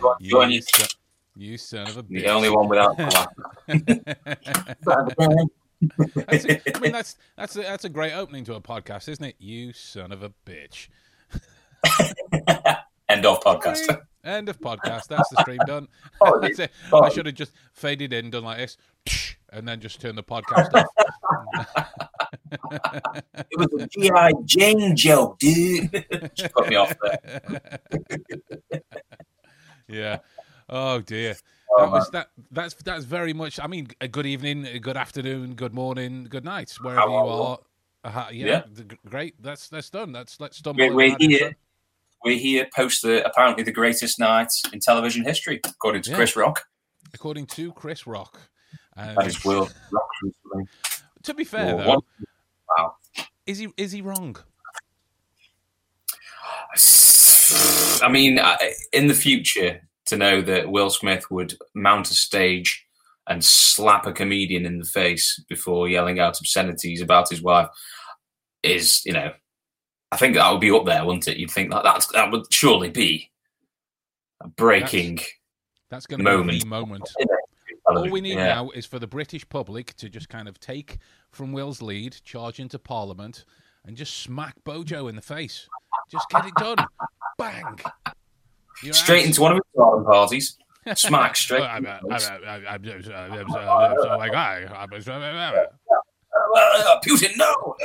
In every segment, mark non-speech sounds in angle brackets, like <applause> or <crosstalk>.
Go on, go on, you- You, son, you son of a bitch. the only one without. <laughs> That's it. <laughs> I mean, that's that's a, that's a great opening to a podcast, isn't it? You son of a bitch. <laughs> End of podcast. End of podcast. That's the stream done. Oh, That's it. oh. I should have just faded in, done like this, and then just turned the podcast off. It was a G.I. Jane joke, dude. <laughs> Just put me off there. yeah. Oh dear. Oh, That was that. That's that's very much. I mean, a good evening, a good afternoon, good morning, good night, wherever you are. Uh, yeah, Yeah. the- great. That's that's done. That's let's stumble. We're, we're here. son. We're here post the apparently the greatest night in television history, according to Yeah. Chris Rock. according to Chris Rock. And That is Will to be fair, Well, though, what- Wow. is he is he wrong? I mean, in the future, to know that Will Smith would mount a stage and slap a comedian in the face before yelling out obscenities about his wife is, you know, I think that would be up there, wouldn't it? You'd think that that's, that would surely be a breaking That's going to be Moment. the moment. Television. All we need Yeah. now is for the British public to just kind of take from Will's lead, charge into Parliament, and just smack Bojo in the face. Just get it done. Bang. You're Straight out. into one of his garden parties. Smack straight. Oh, I'm, so- like I. Uh, Putin, no!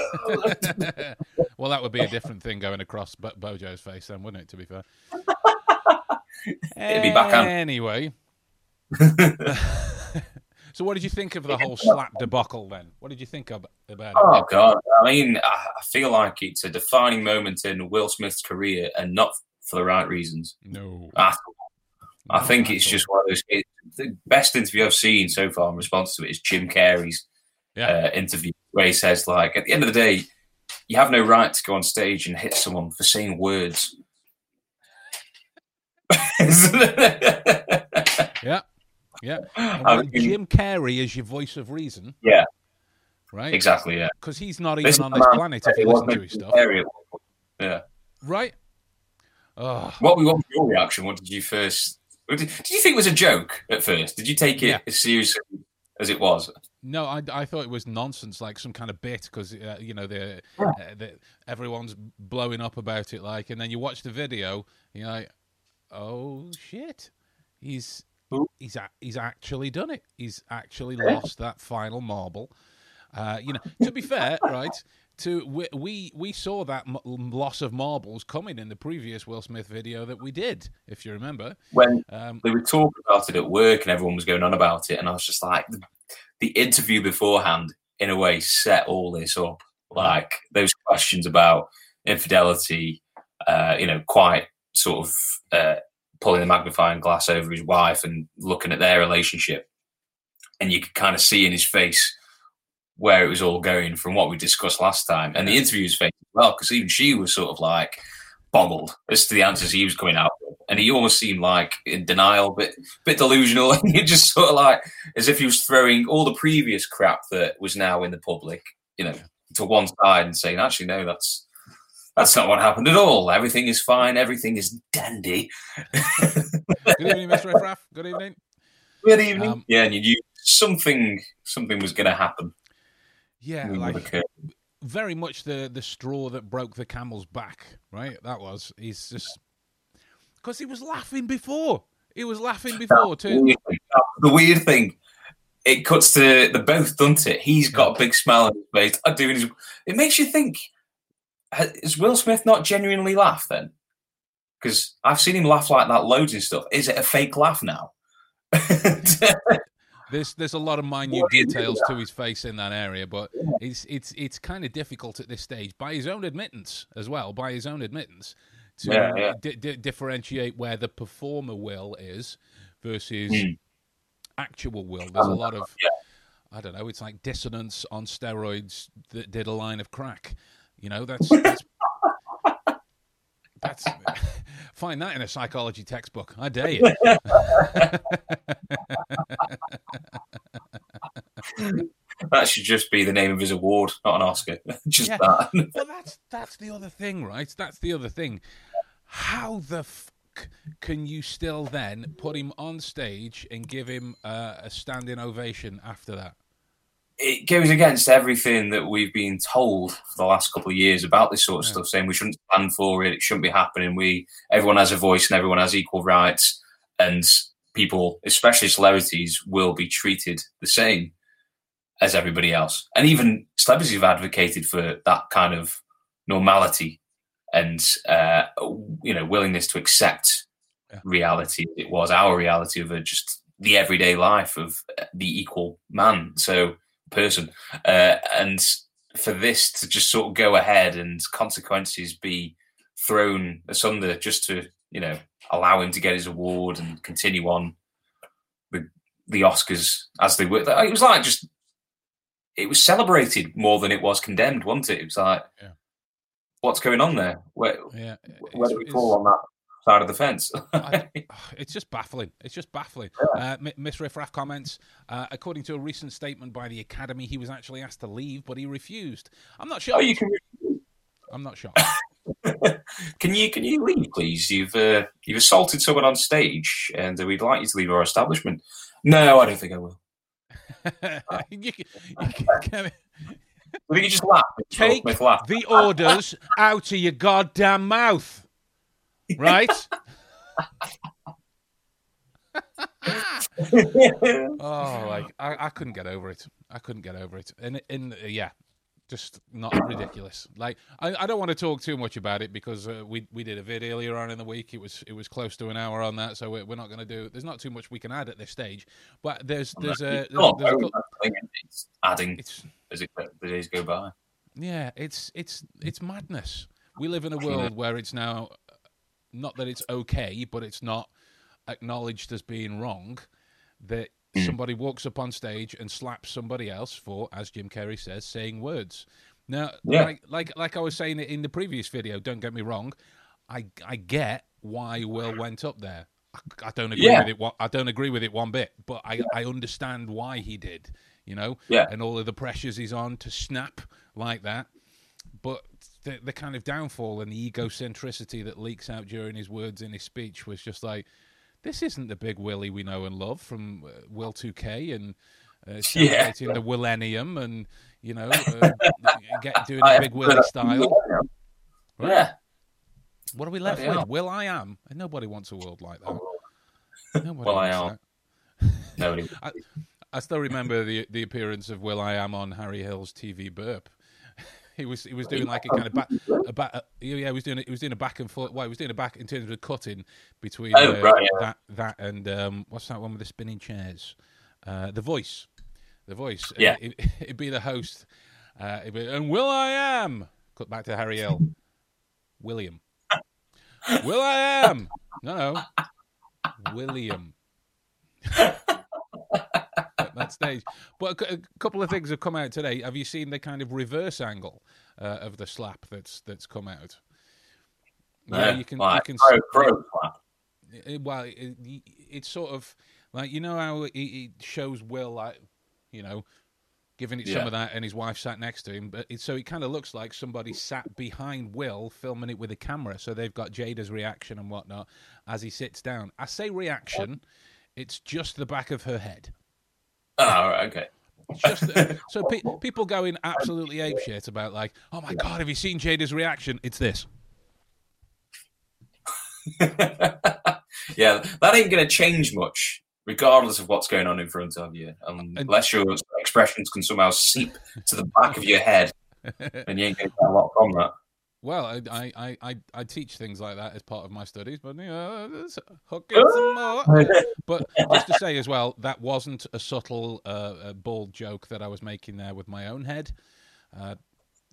well, that would be a different thing going across Bo- Bojo's face, then, wouldn't it? To be fair. It'd be backhand. Anyway. So, what did you think of the whole slap debacle then? What did you think of, about it? Oh god! I mean, I I feel like it's a defining moment in Will Smith's career, and not for the right reasons. No. At all. I Not think it's all. just one of those. It, the best interview I've seen so far in response to it is Jim Carrey's Yeah. uh, interview, where he says, "Like at the end of the day, you have no right to go on stage and hit someone for saying words." <laughs> Yeah. Yeah. When Jim Carrey is your voice of reason, yeah, right? exactly. Yeah, Because he's not even on this man planet if you listen wasn't to his stuff. Carrey. Yeah. Right? Oh, What, what was your reaction? What did you first? Did, did you think it was a joke at first? Did you take it Yeah. as seriously as it was? no, I, I thought it was nonsense, like some kind of bit, because, uh, you know, the, Yeah. uh, the, everyone's blowing up about it, like, and then you watch the video, you're like, oh, shit. He's. He's a, he's actually done it. He's actually lost that final marble. Uh, you know, to be fair, <laughs> right? To we we, we saw that m- loss of marbles coming in the previous Will Smith video that we did, if you remember. When Um, they were talking about it at work and everyone was going on about it, and I was just like, the, the interview beforehand, in a way, set all this up. Like those questions about infidelity, uh, you know, quite sort of uh, pulling the magnifying glass over his wife and looking at their relationship, and you could kind of see in his face where it was all going from what we discussed last time, and the interview's face as well, because even she was sort of like boggled as to the answers he was coming out with. And he almost seemed like in denial, but bit delusional. <laughs> And you just sort of like as if he was throwing all the previous crap that was now in the public, you know, to one side and saying, actually, no, that's that's not what happened at all. Everything is fine. Everything is dandy. good evening, Mr. Riffraff. Good evening. Good evening. Um, yeah, and you knew something something was going to happen. Yeah, like very much the the straw that broke the camel's back, right? That was. He's just because he was laughing before. He was laughing before The too. weird The weird thing, it cuts to the both, doesn't it? He's got a big smile on his face. I do. It makes you think: Has Will Smith not genuinely laughed then? Because I've seen him laugh like that loads and stuff. Is it a fake laugh now? <laughs> There's there's a lot of minute What do you do details to his face in that area, but it's it's it's kind of difficult at this stage, by his own admittance as well, by his own admittance, to Yeah, yeah. di- di- differentiate where the performer will is versus Hmm. actual will. There's a lot of Yeah. I don't know. It's like dissonance on steroids that did a line of crack. You know, that's that's, that's <laughs> find that in a psychology textbook. I dare you. <laughs> that should just be the name of his award, not an Oscar. <laughs> just Yeah. that. well, that's that's the other thing, right? That's the other thing. How the fuck can you still then put him on stage and give him uh, a standing ovation after that? It goes against everything that we've been told for the last couple of years about this sort of Yeah. stuff, saying we shouldn't stand for it, it shouldn't be happening. We everyone has a voice and everyone has equal rights, and people, especially celebrities, will be treated the same as everybody else. And even celebrities have advocated for that kind of normality and uh, you know willingness to accept Yeah. reality. It was our reality of a, just the everyday life of the equal man. So person uh, and for this to just sort of go ahead and consequences be thrown asunder just to you know allow him to get his award and continue on the the Oscars as they were. It was like just it was celebrated more than it was condemned, wasn't it? It was like, Yeah. what's going on there? Where Yeah, where do we fall on that side of the fence? I- <laughs> it's just baffling. It's just baffling. Uh, Miss Riffraff comments uh, according to a recent statement by the Academy, he was actually asked to leave, but he refused. I'm not sure. oh, you can I'm not sure. <laughs> can you can you leave, please? You've uh, you've assaulted someone on stage, and we'd like you to leave our establishment. No, I don't think I will. <laughs> you can, you can get it. I think you just laugh. Take laugh. the orders out of your goddamn mouth, right? <laughs> Oh, like I, I couldn't get over it. I couldn't get over it. And in yeah, just not ridiculous. Like I, I don't want to talk too much about it because uh, we we did a vid earlier on in the week. It was it was close to an hour on that, so we're, we're not going to do. There's not too much we can add at this stage. But there's there's a there's, Oh, there's a no, cou- that's the thing, it's adding it's as it, the days go by. yeah, it's it's it's madness. We live in a world where it's now not that it's okay, but it's not acknowledged as being wrong that Mm. somebody walks up on stage and slaps somebody else for, as Jim Carrey says, saying words. Now, Yeah. like like like I was saying in the previous video, don't get me wrong, I I get why Will went up there. I, I don't agree Yeah. with it. I don't agree with it one bit, but I I understand why he did. You know, Yeah. and all of the pressures he's on to snap like that. But the, the kind of downfall and the egocentricity that leaks out during his words in his speech was just like, this isn't the big Willie we know and love from uh, Will 2K and uh, <laughs> Yeah. celebrating the Millennium and, you know, uh, get, doing I a have big Willie style. Yeah. What are we left Yeah. with? Will I am? And nobody wants a world like that. <laughs> Nobody Will I Am. Nobody. <laughs> I still remember the the appearance of Will I Am on Harry Hill's TV burp. He was he was doing like a kind of back a back uh, yeah he was doing he was doing a back and forth well he was doing a back in terms of cutting between Oh, uh, right, yeah. that that and um, what's that one with the spinning chairs? Uh, the voice. The voice. Yeah. it, would <laughs> be the host uh, it'd be, and Will I Am cut back to Harry Hill William. Will I Am? No no. William <laughs> that stage. But a, a couple of things have come out today. Have you seen the kind of reverse angle uh, of the slap that's that's come out? No, you can like, you can pro, pro slap. it- well, it, it's sort of like you know how it, it shows Will like you know giving it some of that, and his wife sat next to him. But it, so it kind of looks like somebody sat behind Will filming it with a camera. So they've got Jada's reaction and whatnot as he sits down. I say reaction, it's just the back of her head. Oh, right, okay. Just <laughs> so pe- people going absolutely apeshit about like, oh my god, have you seen Jada's reaction? It's this. <laughs> yeah, that ain't going to change much, regardless of what's going on in front of you, um, unless your expressions can somehow seep to the back of your head, <laughs> and you ain't going to get a lot from that. Well, I, I, I, I, teach things like that as part of my studies, but you know, hook in some more. <laughs> But just to say as well, that wasn't a subtle, uh, uh, bald joke that I was making there with my own head. Uh,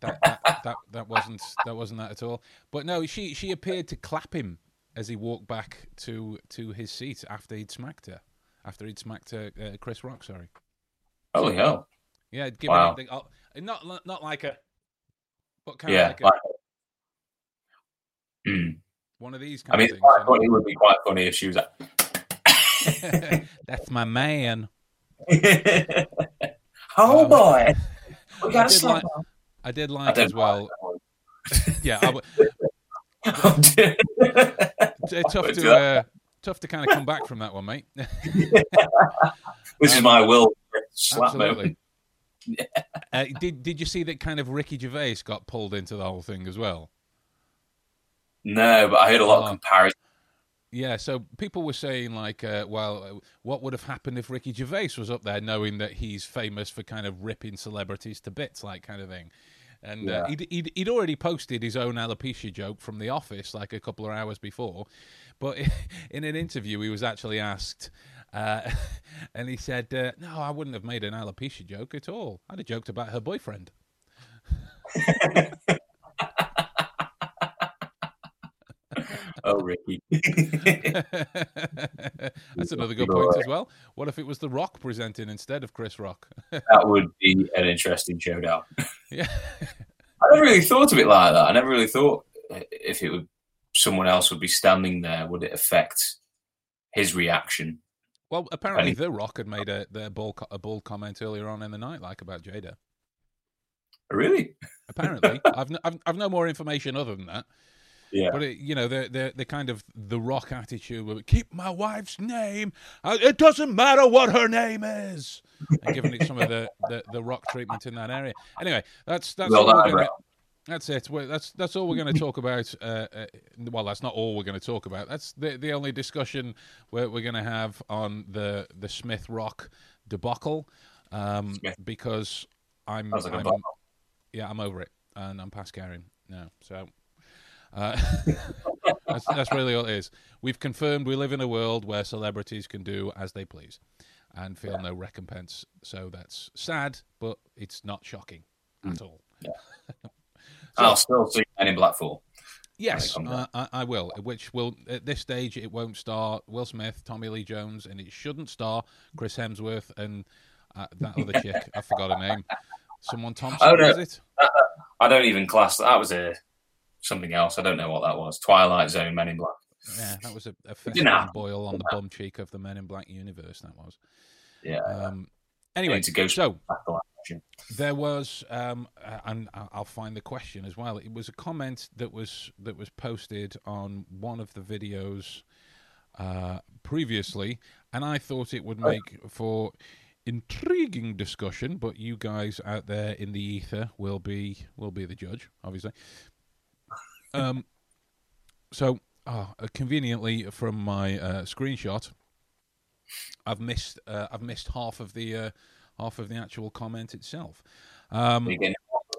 that, that, that, that wasn't that wasn't that at all. But no, she she appeared to clap him as he walked back to to his seat after he'd smacked her, after he'd smacked uh, uh, Chris Rock. Sorry. Holy hell! Yeah, give Wow. him the, oh, not not like a, but kind Yeah, of like a, like- Hmm. one of these I mean, things. quite funny. It would be quite funny if she was like, <laughs> <laughs> That's my man. <laughs> Oh Um, boy, we I got did like- on. I did like don't as well. Yeah, I w- it's tough to uh, tough to kind of come back from that one, mate. this is my will slap Absolutely. moment. Uh, did Did you see that kind of Ricky Gervais got pulled into the whole thing as well? No, but I heard a lot Oh. of comparisons. Yeah, so people were saying like, uh, well, uh, what would have happened if Ricky Gervais was up there, knowing that he's famous for kind of ripping celebrities to bits, like kind of thing. And uh, he'd, he'd, he'd already posted his own alopecia joke from The Office like a couple of hours before, but <laughs> in an interview he was actually asked, uh, <laughs> and he said, uh, "No, I wouldn't have made an alopecia joke at all. I'd have joked about her boyfriend." <laughs> Oh, Ricky. <laughs> That's another good point as well. What if it was The Rock presenting instead of Chris Rock? <laughs> that would be an interesting showdown. yeah. <laughs> I never really thought of it like that. I never really thought if it would someone else would be standing there, would it affect his reaction? Well, apparently, The Rock had made a their ball a ball comment earlier on in the night, like about Jada. Really? Apparently, I've, no, I've I've no more information other than that. Yeah. But it, you know, the the the kind of the Rock attitude of keep my wife's name. Uh, It doesn't matter what her name is, and giving it some of the, <laughs> the, the Rock treatment in that area. Anyway, that's that's Well, all we're that- gonna, that's it. We're, that's that's all we're going to talk about. Uh, uh, well, that's not all we're going to talk about. That's the the only discussion we're, we're going to have on the the Smith Rock debacle, um, Smith. because I'm, Sounds like a I'm yeah, I'm over it, and I'm past caring now. So uh, <laughs> that's that's really all it is. We've confirmed we live in a world where celebrities can do as they please and feel no recompense. So that's sad, but it's not shocking at all. <laughs> I'll still see Men in Black 4. Yes, uh, I, I will. Which will at this stage it won't star Will Smith, Tommy Lee Jones, and it shouldn't star Chris Hemsworth and uh, that other chick. I forgot her name. Someone Thompson, Oh, no. was it? I don't even class that was a something else. I don't know what that was. Twilight Zone, Men in Black. Yeah, that was a, a boil on the bum cheek of the Men in Black universe. That was. Yeah. Um, anyway, to go so Back to action. there was, um, and I'll find the question as well. It was a comment that was that was posted on one of the videos uh, previously, and I thought it would make for intriguing discussion. But you guys out there in the ether will be will be the judge, obviously. Um, so oh, uh, conveniently from my uh, screenshot, I've missed uh, I've missed half of the uh, half of the actual comment itself. Um, We're getting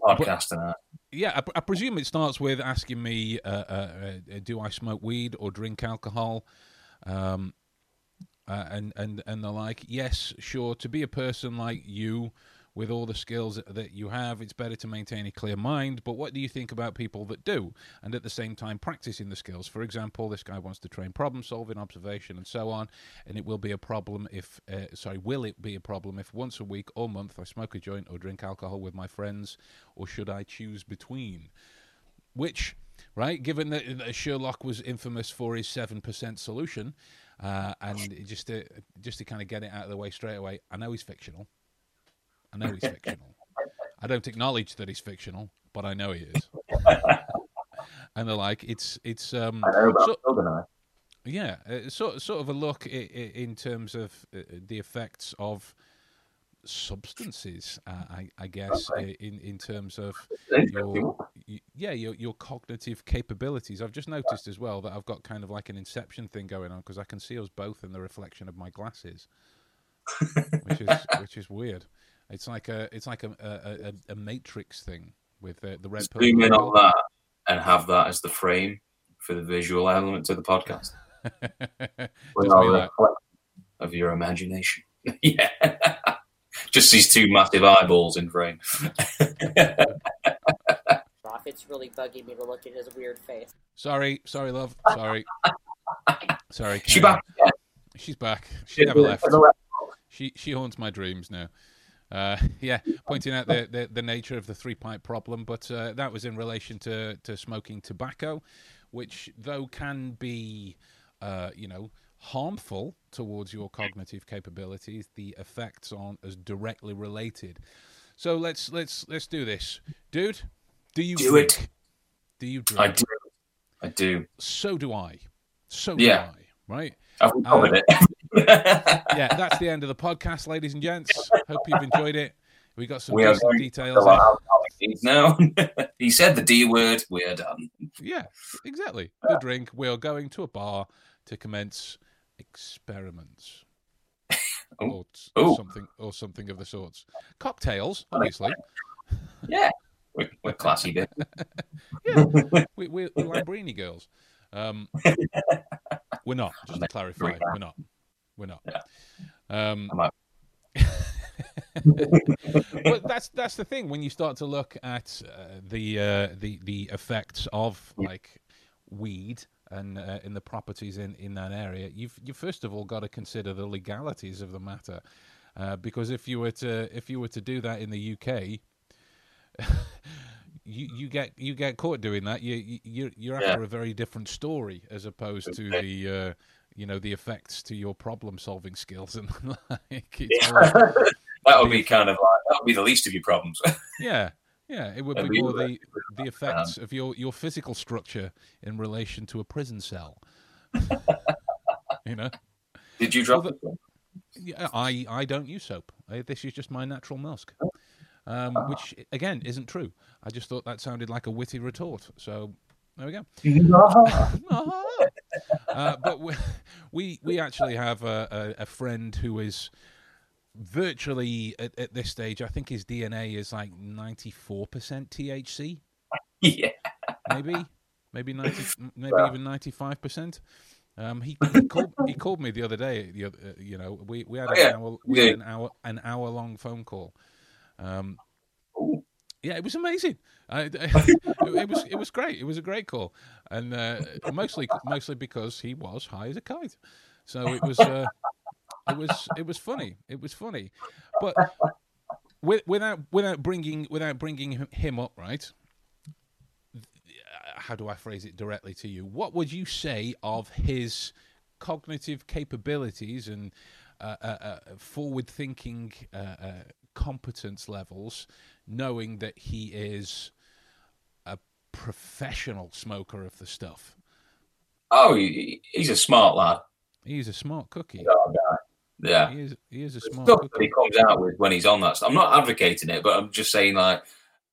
a podcast and yeah, I, I presume it starts with asking me, uh, uh, uh, "Do I smoke weed or drink alcohol?" Um, uh, and and and the like. Yes, sure. To be a person like you, with all the skills that you have, it's better to maintain a clear mind. But what do you think about people that do, and at the same time practicing the skills? For example, this guy wants to train problem solving, observation, and so on. And it will be a problem if, uh, sorry, will it be a problem if once a week or month I smoke a joint or drink alcohol with my friends, or should I choose between? Which, right, given that that Sherlock was infamous for his seven percent solution, uh, and just to just to kind of get it out of the way straight away, I know he's fictional. I know he's fictional. I don't acknowledge that he's fictional, but I know he is. and the like, it's it's um, I know about so- yeah, uh, sort sort of a look i- i- in terms of uh, the effects of substances. Uh, I, I guess Okay. in in terms of your yeah your your cognitive capabilities. I've just noticed as well that I've got kind of like an inception thing going on because I can see us both in the reflection of my glasses, which is <laughs> which is weird. It's like a it's like a a, a, a matrix thing with uh, the red Just pill. zoom in on that and have that as the frame for the visual element to the podcast. <laughs> pill. We Just are be a like, reflection of your imagination. <laughs> yeah. Just these two massive eyeballs in frame. off. It's really bugging me to look at his weird face. sorry, sorry, love, sorry, sorry. she carry back. She's back. She. Never left. She she haunts my dreams now. Uh, <laughs> yeah, pointing out the, the, the nature of the three pipe problem, but uh, that was in relation to, to smoking tobacco, which though can be, uh, you know, harmful towards your cognitive capabilities, the effects aren't as directly related. So let's let's let's do this, dude. Do you Do drink? it. Do you drink? I do. I do. So do I. So Yeah. do I. Right? I've covered it. <laughs> Yeah, <laughs> that's the end of the podcast, ladies and gents. Hope you've enjoyed it. We got some We details. Now <laughs> he said the D word. We're done. Yeah, exactly. The drink. We are going to a bar to commence experiments. <laughs> Oh. Or, s- Oh. something or something of the sorts. Cocktails, obviously. Yeah, we're, we're classy. Bit. Yeah, we, we're, we're Lambrini girls. Um, we're not. Just to clarify, Drink we're not. We're not. Um, but <laughs> that's that's the thing when you start to look at uh, the uh, the the effects of like weed and uh, in the properties in, in that area. You've you first of all got to consider the legalities of the matter, uh, because if you were to if you were to do that in the UK. <laughs> You, you get you get caught doing that. You you you're- you're Yeah. after a very different story as opposed to the uh, you know the effects to your problem solving skills and <laughs> like it's more- <laughs> that would be kind of like that would be the least of your problems. <laughs> Yeah, yeah, it would And be more the the effects of your your physical structure in relation to a prison cell. you know, Did you drop Well, it? yeah, I I don't use soap. I, this is just my natural musk, um, which again isn't true. I just thought that sounded like a witty retort. So there we go. <laughs> uh, but we, we we actually have a, a, a friend who is virtually at, at this stage. I think his DNA is like ninety four percent THC. yeah. maybe, maybe ninety, <laughs> maybe Well. even ninety five percent. Um, he, he called he called me the other day. The other, uh, you know, we we had, Oh, an, yeah. hour, we had an hour an hour long phone call. Um. Yeah, it was amazing. I, <laughs> it was it was great. It was a great call, and uh, mostly mostly because he was high as a kite. So it was uh, it was it was funny. It was funny, but wi- without without bringing without bringing him- up right. How do I phrase it directly to you? What would you say of his cognitive capabilities and uh, uh, uh, forward-thinking uh, uh, competence levels, knowing that he is a professional smoker of the stuff? Oh, he, he's a smart lad. He's a smart cookie. Oh. Yeah. He is. He is a smart Stuff that cookie. he comes out with when he's on that. I'm not advocating it, but I'm just saying like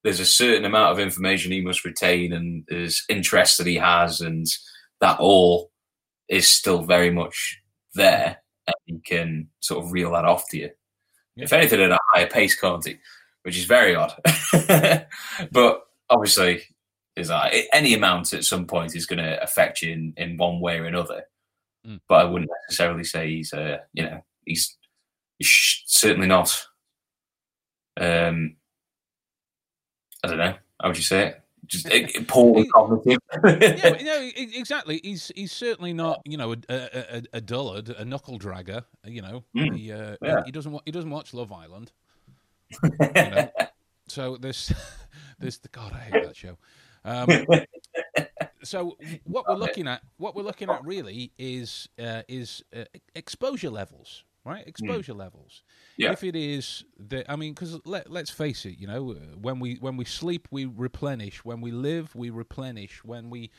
there's a certain amount of information he must retain and there's interest that he has and that all is still very much there and he can sort of reel that off to you. Yeah. If anything at a higher pace, can't he? Which is very odd. <laughs> but obviously is that any amount at some point is going to affect you in, in one way or another. Mm. But I wouldn't necessarily say he's uh, you know he's, he's certainly not. Um, I don't know. How would you say it? Just eh, poor cognitive. yeah, <laughs> no, exactly. He's he's certainly not, you know, a, a, a, a dullard, a knuckle dragger. You know, Mm, he, uh, yeah. he doesn't he doesn't watch Love Island. You know? <laughs> so this, <laughs> the God, I hate that show. Um, so what we're looking at, what we're looking at really is uh, is uh, exposure levels, right? Exposure levels. Yeah. If it is the, I mean, because let let's face it, you know, when we when we sleep, we replenish. When we live, we replenish. When we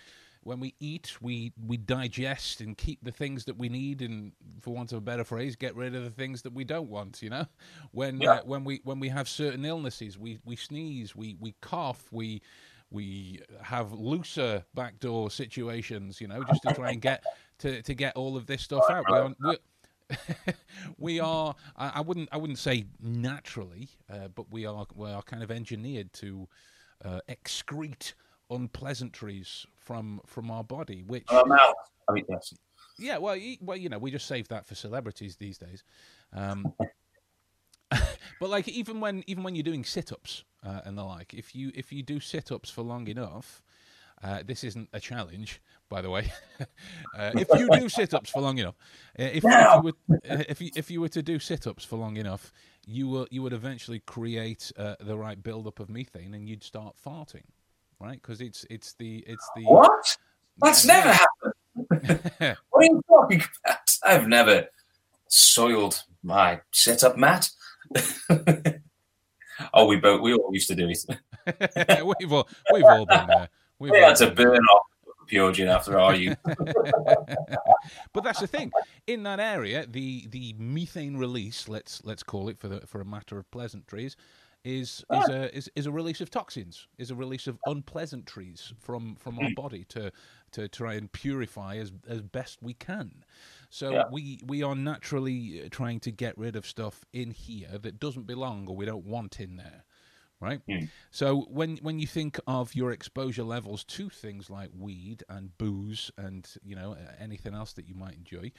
when we eat, we we digest and keep the things that we need, and for want of a better phrase, get rid of the things that we don't want. You know, when Yeah. uh, when we when we have certain illnesses, we we sneeze, we we cough, we we have looser backdoor situations. You know, just to try and get <laughs> to to get all of this stuff out. We are, we <laughs> we are I, I wouldn't I wouldn't say naturally, uh, but we are we are kind of engineered to uh, excrete unpleasantries from from our body, which. I mean, yes. yeah, well, well, you know, we just save that for celebrities these days. Um, <laughs> but like, even when even when you're doing sit-ups uh, and the like, if you if you do sit-ups for long enough, uh, this isn't a challenge, by the way. <laughs> uh, if you do sit-ups for long enough, uh, if, if you were uh, if you if you were to do sit-ups for long enough, you will you would eventually create uh, the right buildup of methane, and you'd start farting, right? Because it's it's the it's the What? That's never happened. <laughs> What are you talking about? I've never soiled my setup mat. <laughs> oh, we both we all used to do it. <laughs> we've all we've all been there. We've We had to burn off pure gin after our youth. but that's the thing. In that area, the the methane release, let's let's call it for the for a matter of pleasantries, is is a is, is a release of toxins, is a release of unpleasantries from from our body to to try and purify as as best we can. So Yeah. we we are naturally uh, trying to get rid of stuff in here that doesn't belong or we don't want in there. Right. Mm. So when when you think of your exposure levels to things like weed and booze and you know anything else that you might enjoy,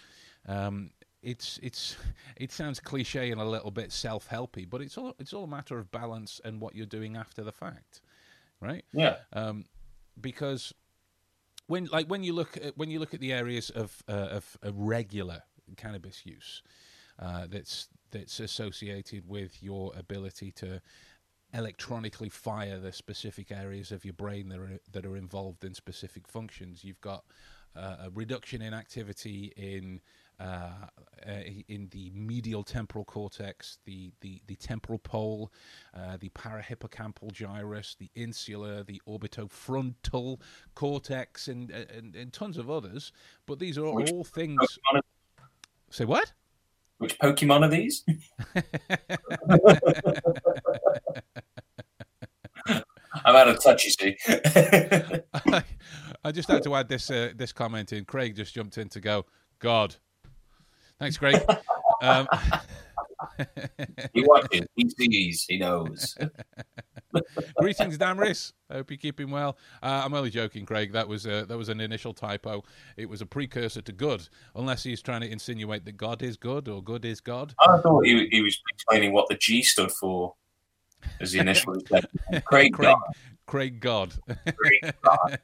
um, it's it's it sounds cliche and a little bit self helpy, but it's all it's all a matter of balance and what you're doing after the fact, right? Yeah. um, because when like when you look at when you look at the areas of uh, of, of regular cannabis use uh, that's that's associated with your ability to electronically fire the specific areas of your brain that are that are involved in specific functions you've got uh, a reduction in activity in uh, uh, in the medial temporal cortex, the, the, the temporal pole, uh, the parahippocampal gyrus, the insular, the orbitofrontal cortex, and, and, and tons of others. But these are Which all things. Pokemon Say what? Which Pokemon are these? <laughs> I'm out of touch, you see. <laughs> I just had to add this uh, this comment in. Craig just jumped in to go. God, thanks, Greg. Um, <laughs> he watches, he sees, he knows. <laughs> Greetings, Damaris. I hope you're keeping well. Uh, I'm only joking, Craig. That was uh, that was an initial typo. It was a precursor to good, unless he's trying to insinuate that God is good or good is God. I thought he, he was explaining what the G stood for as the initial. said. <laughs> Craig, Craig, God, Craig God. Craig God.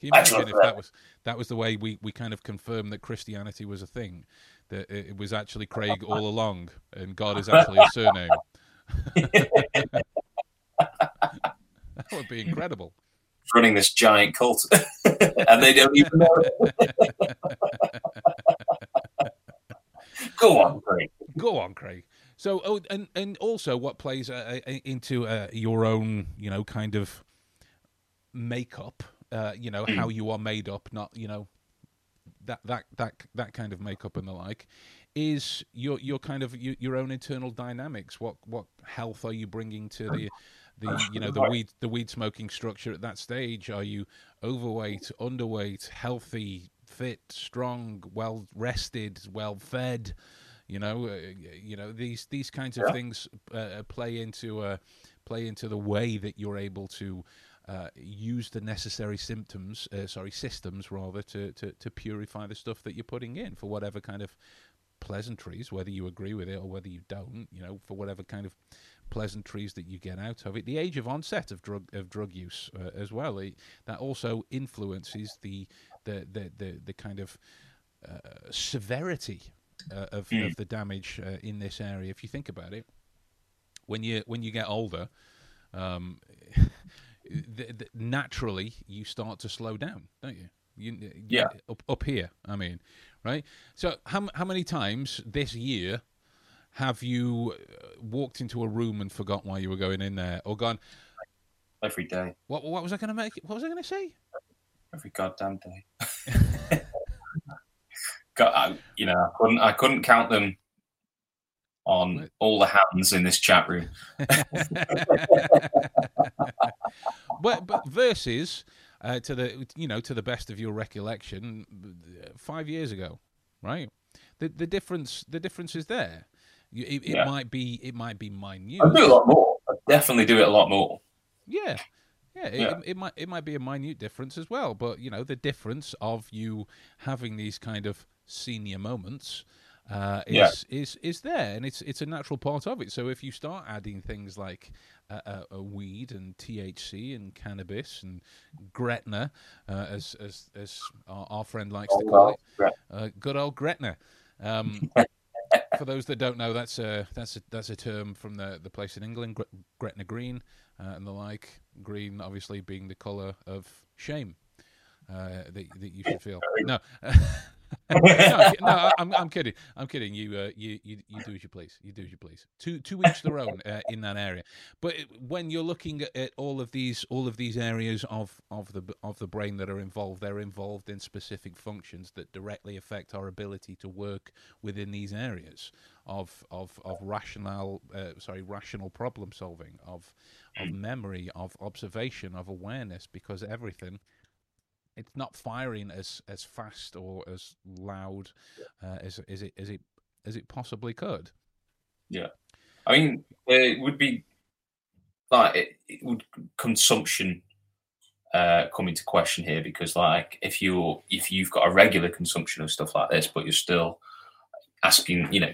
Can you imagine if what- that was that was the way we, we kind of confirmed that Christianity was a thing, that it it was actually Craig all along, and God is actually a surname. <laughs> that would be incredible. running this giant cult, <laughs> and they don't even know. Go on, Craig. Go on, Craig. So, oh, and and also what plays uh, uh, into uh, your own, you know, kind of makeup, uh, you know, how you are made up, not you know, that that that that kind of makeup and the like, is your your kind of your, your own internal dynamics. What what health are you bringing to the the you know the weed the weed smoking structure at that stage? Are you overweight, underweight, healthy, fit, strong, well rested, well fed? You know, uh, you know these these kinds of Yeah. things uh, play into uh, play into the way that you're able to uh, use the necessary symptoms, uh, sorry, systems rather, to, to to purify the stuff that you're putting in for whatever kind of pleasantries, whether you agree with it or whether you don't. You know, for whatever kind of pleasantries that you get out of it. The age of onset of drug of drug use uh, as well. It, that also influences the the the the, the kind of uh, severity uh, of, Mm. of the damage uh, in this area. If you think about it, when you when you get older, um, <laughs> th- th- naturally you start to slow down, don't you? You, you Yeah. Up up here, I mean, right? So how how many times this year have you uh, walked into a room and forgot why you were going in there, or gone? Every day, What what was I going to make? What was I going to say? every goddamn day. <laughs> God, I, you know, I couldn't, I couldn't count them on all the hands in this chat room. <laughs> but but versus uh, to the you know to the best of your recollection, five years ago, right? The the difference the difference is there. You, it, it Yeah. might be it might be minute. I do a lot more. I definitely do it a lot more. Yeah. Yeah, it, Yeah. It, it might it might be a minute difference as well, but you know the difference of you having these kind of senior moments uh, is Yeah. is is there, and it's it's a natural part of it. So if you start adding things like uh, uh, uh, weed and THC and cannabis and Gretna, uh, as as as our, our friend likes to Oh, call well, it, uh, good old Gretna. Um, <laughs> for those that don't know, that's a that's a that's a term from the the place in England, Gre- Gretna Green uh, and the like. Green, obviously, being the colour of shame uh, that that you should feel. No, <laughs> <laughs> no, no, <laughs> I'm, I'm kidding. I'm kidding. You, uh, you, you, you do as you please. You do as you please. To, to each their own uh, in that area. But when you're looking at all of these, all of these areas of, of the of the brain that are involved, they're involved in specific functions that directly affect our ability to work within these areas of of of rational, uh, sorry, rational problem solving, of of memory, of observation, of awareness, because everything it's not firing as as fast or as loud uh, as as it as it as it possibly could. Yeah, I mean, it would be like it, it would consumption uh, come into question here because, like, if you if you've got a regular consumption of stuff like this, but you're still asking, you know,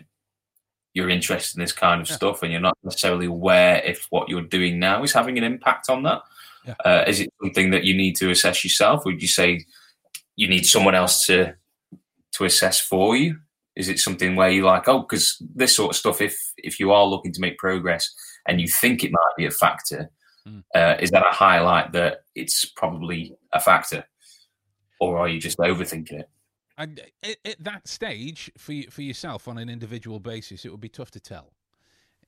you're interested in this kind of yeah. stuff, and you're not necessarily aware if what you're doing now is having an impact on that yeah. Uh, is it something that you need to assess yourself? Would you say you need someone else to to assess for you? Is it something where you like, oh, because this sort of stuff, if if you are looking to make progress and you think it might be a factor, mm. uh, is that a highlight that it's probably a factor, or are you just overthinking it? And at that stage, for for yourself on an individual basis, it would be tough to tell.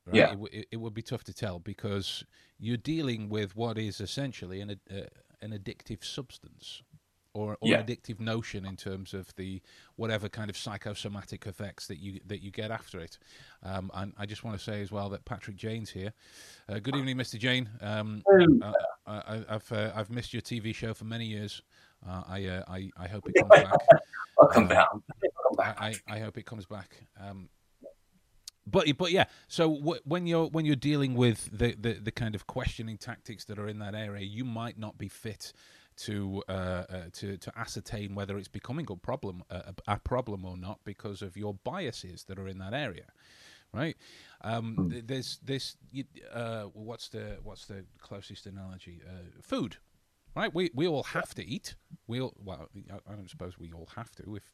Right? Yeah. It, it, would be tough to tell because you're dealing with what is essentially an, uh, an addictive substance or, or yeah. addictive notion in terms of the whatever kind of psychosomatic effects that you that you get after it. Um, and I just want to say as well that Patrick Jane's here. Uh, good evening, Mr. Jane. Um, uh, I, have uh, I've missed your TV show for many years. Uh, I, uh, I I hope it <laughs> comes back. I'll come back. I, I, hope it comes back. Um, but but yeah. So w- when you're when you're dealing with the, the, the kind of questioning tactics that are in that area you might not be fit to uh, uh, to to ascertain whether it's becoming a problem uh, a problem or not because of your biases that are in that area right? Um, mm. there's this uh, what's the what's the closest analogy? Uh, food right? We we all have to eat. We all well I don't suppose we all have to if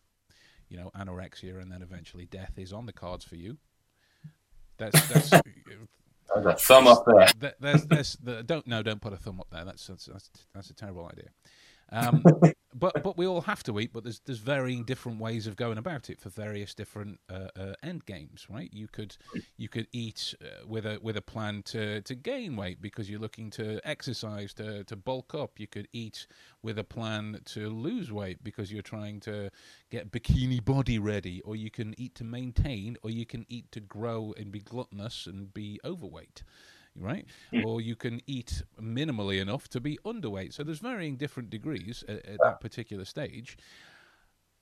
you know anorexia and then eventually death is on the cards for you that's that's. <laughs> There's a thumb up there. There's, there's, the, don't no, don't put a thumb up there. That's that's that's, that's a terrible idea. Um, but but we all have to eat. But there's there's varying different ways of going about it for various different uh, uh, end games, right? You could you could eat uh, with a with a plan to, to gain weight because you're looking to exercise to to bulk up. You could eat with a plan to lose weight because you're trying to get bikini body ready, or you can eat to maintain, or you can eat to grow and be gluttonous and be overweight right? Mm. Or you can eat minimally enough to be underweight. So there's varying different degrees at, at that particular stage.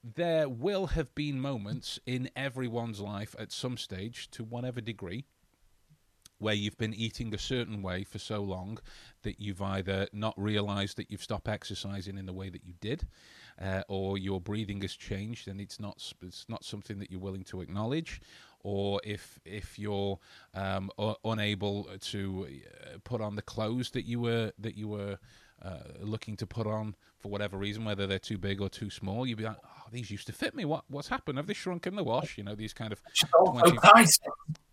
There will have been moments in everyone's life at some stage, to whatever degree, where you've been eating a certain way for so long that you've either not realized that you've stopped exercising in the way that you did, uh, or your breathing has changed and it's not it's not something that you're willing to acknowledge, or if if you're um, u- unable to uh, put on the clothes that you were that you were uh, looking to put on for whatever reason, whether they're too big or too small, you'd be like, "Oh, these used to fit me. What what's happened? Have they shrunk in the wash?" You know, these kind of 20,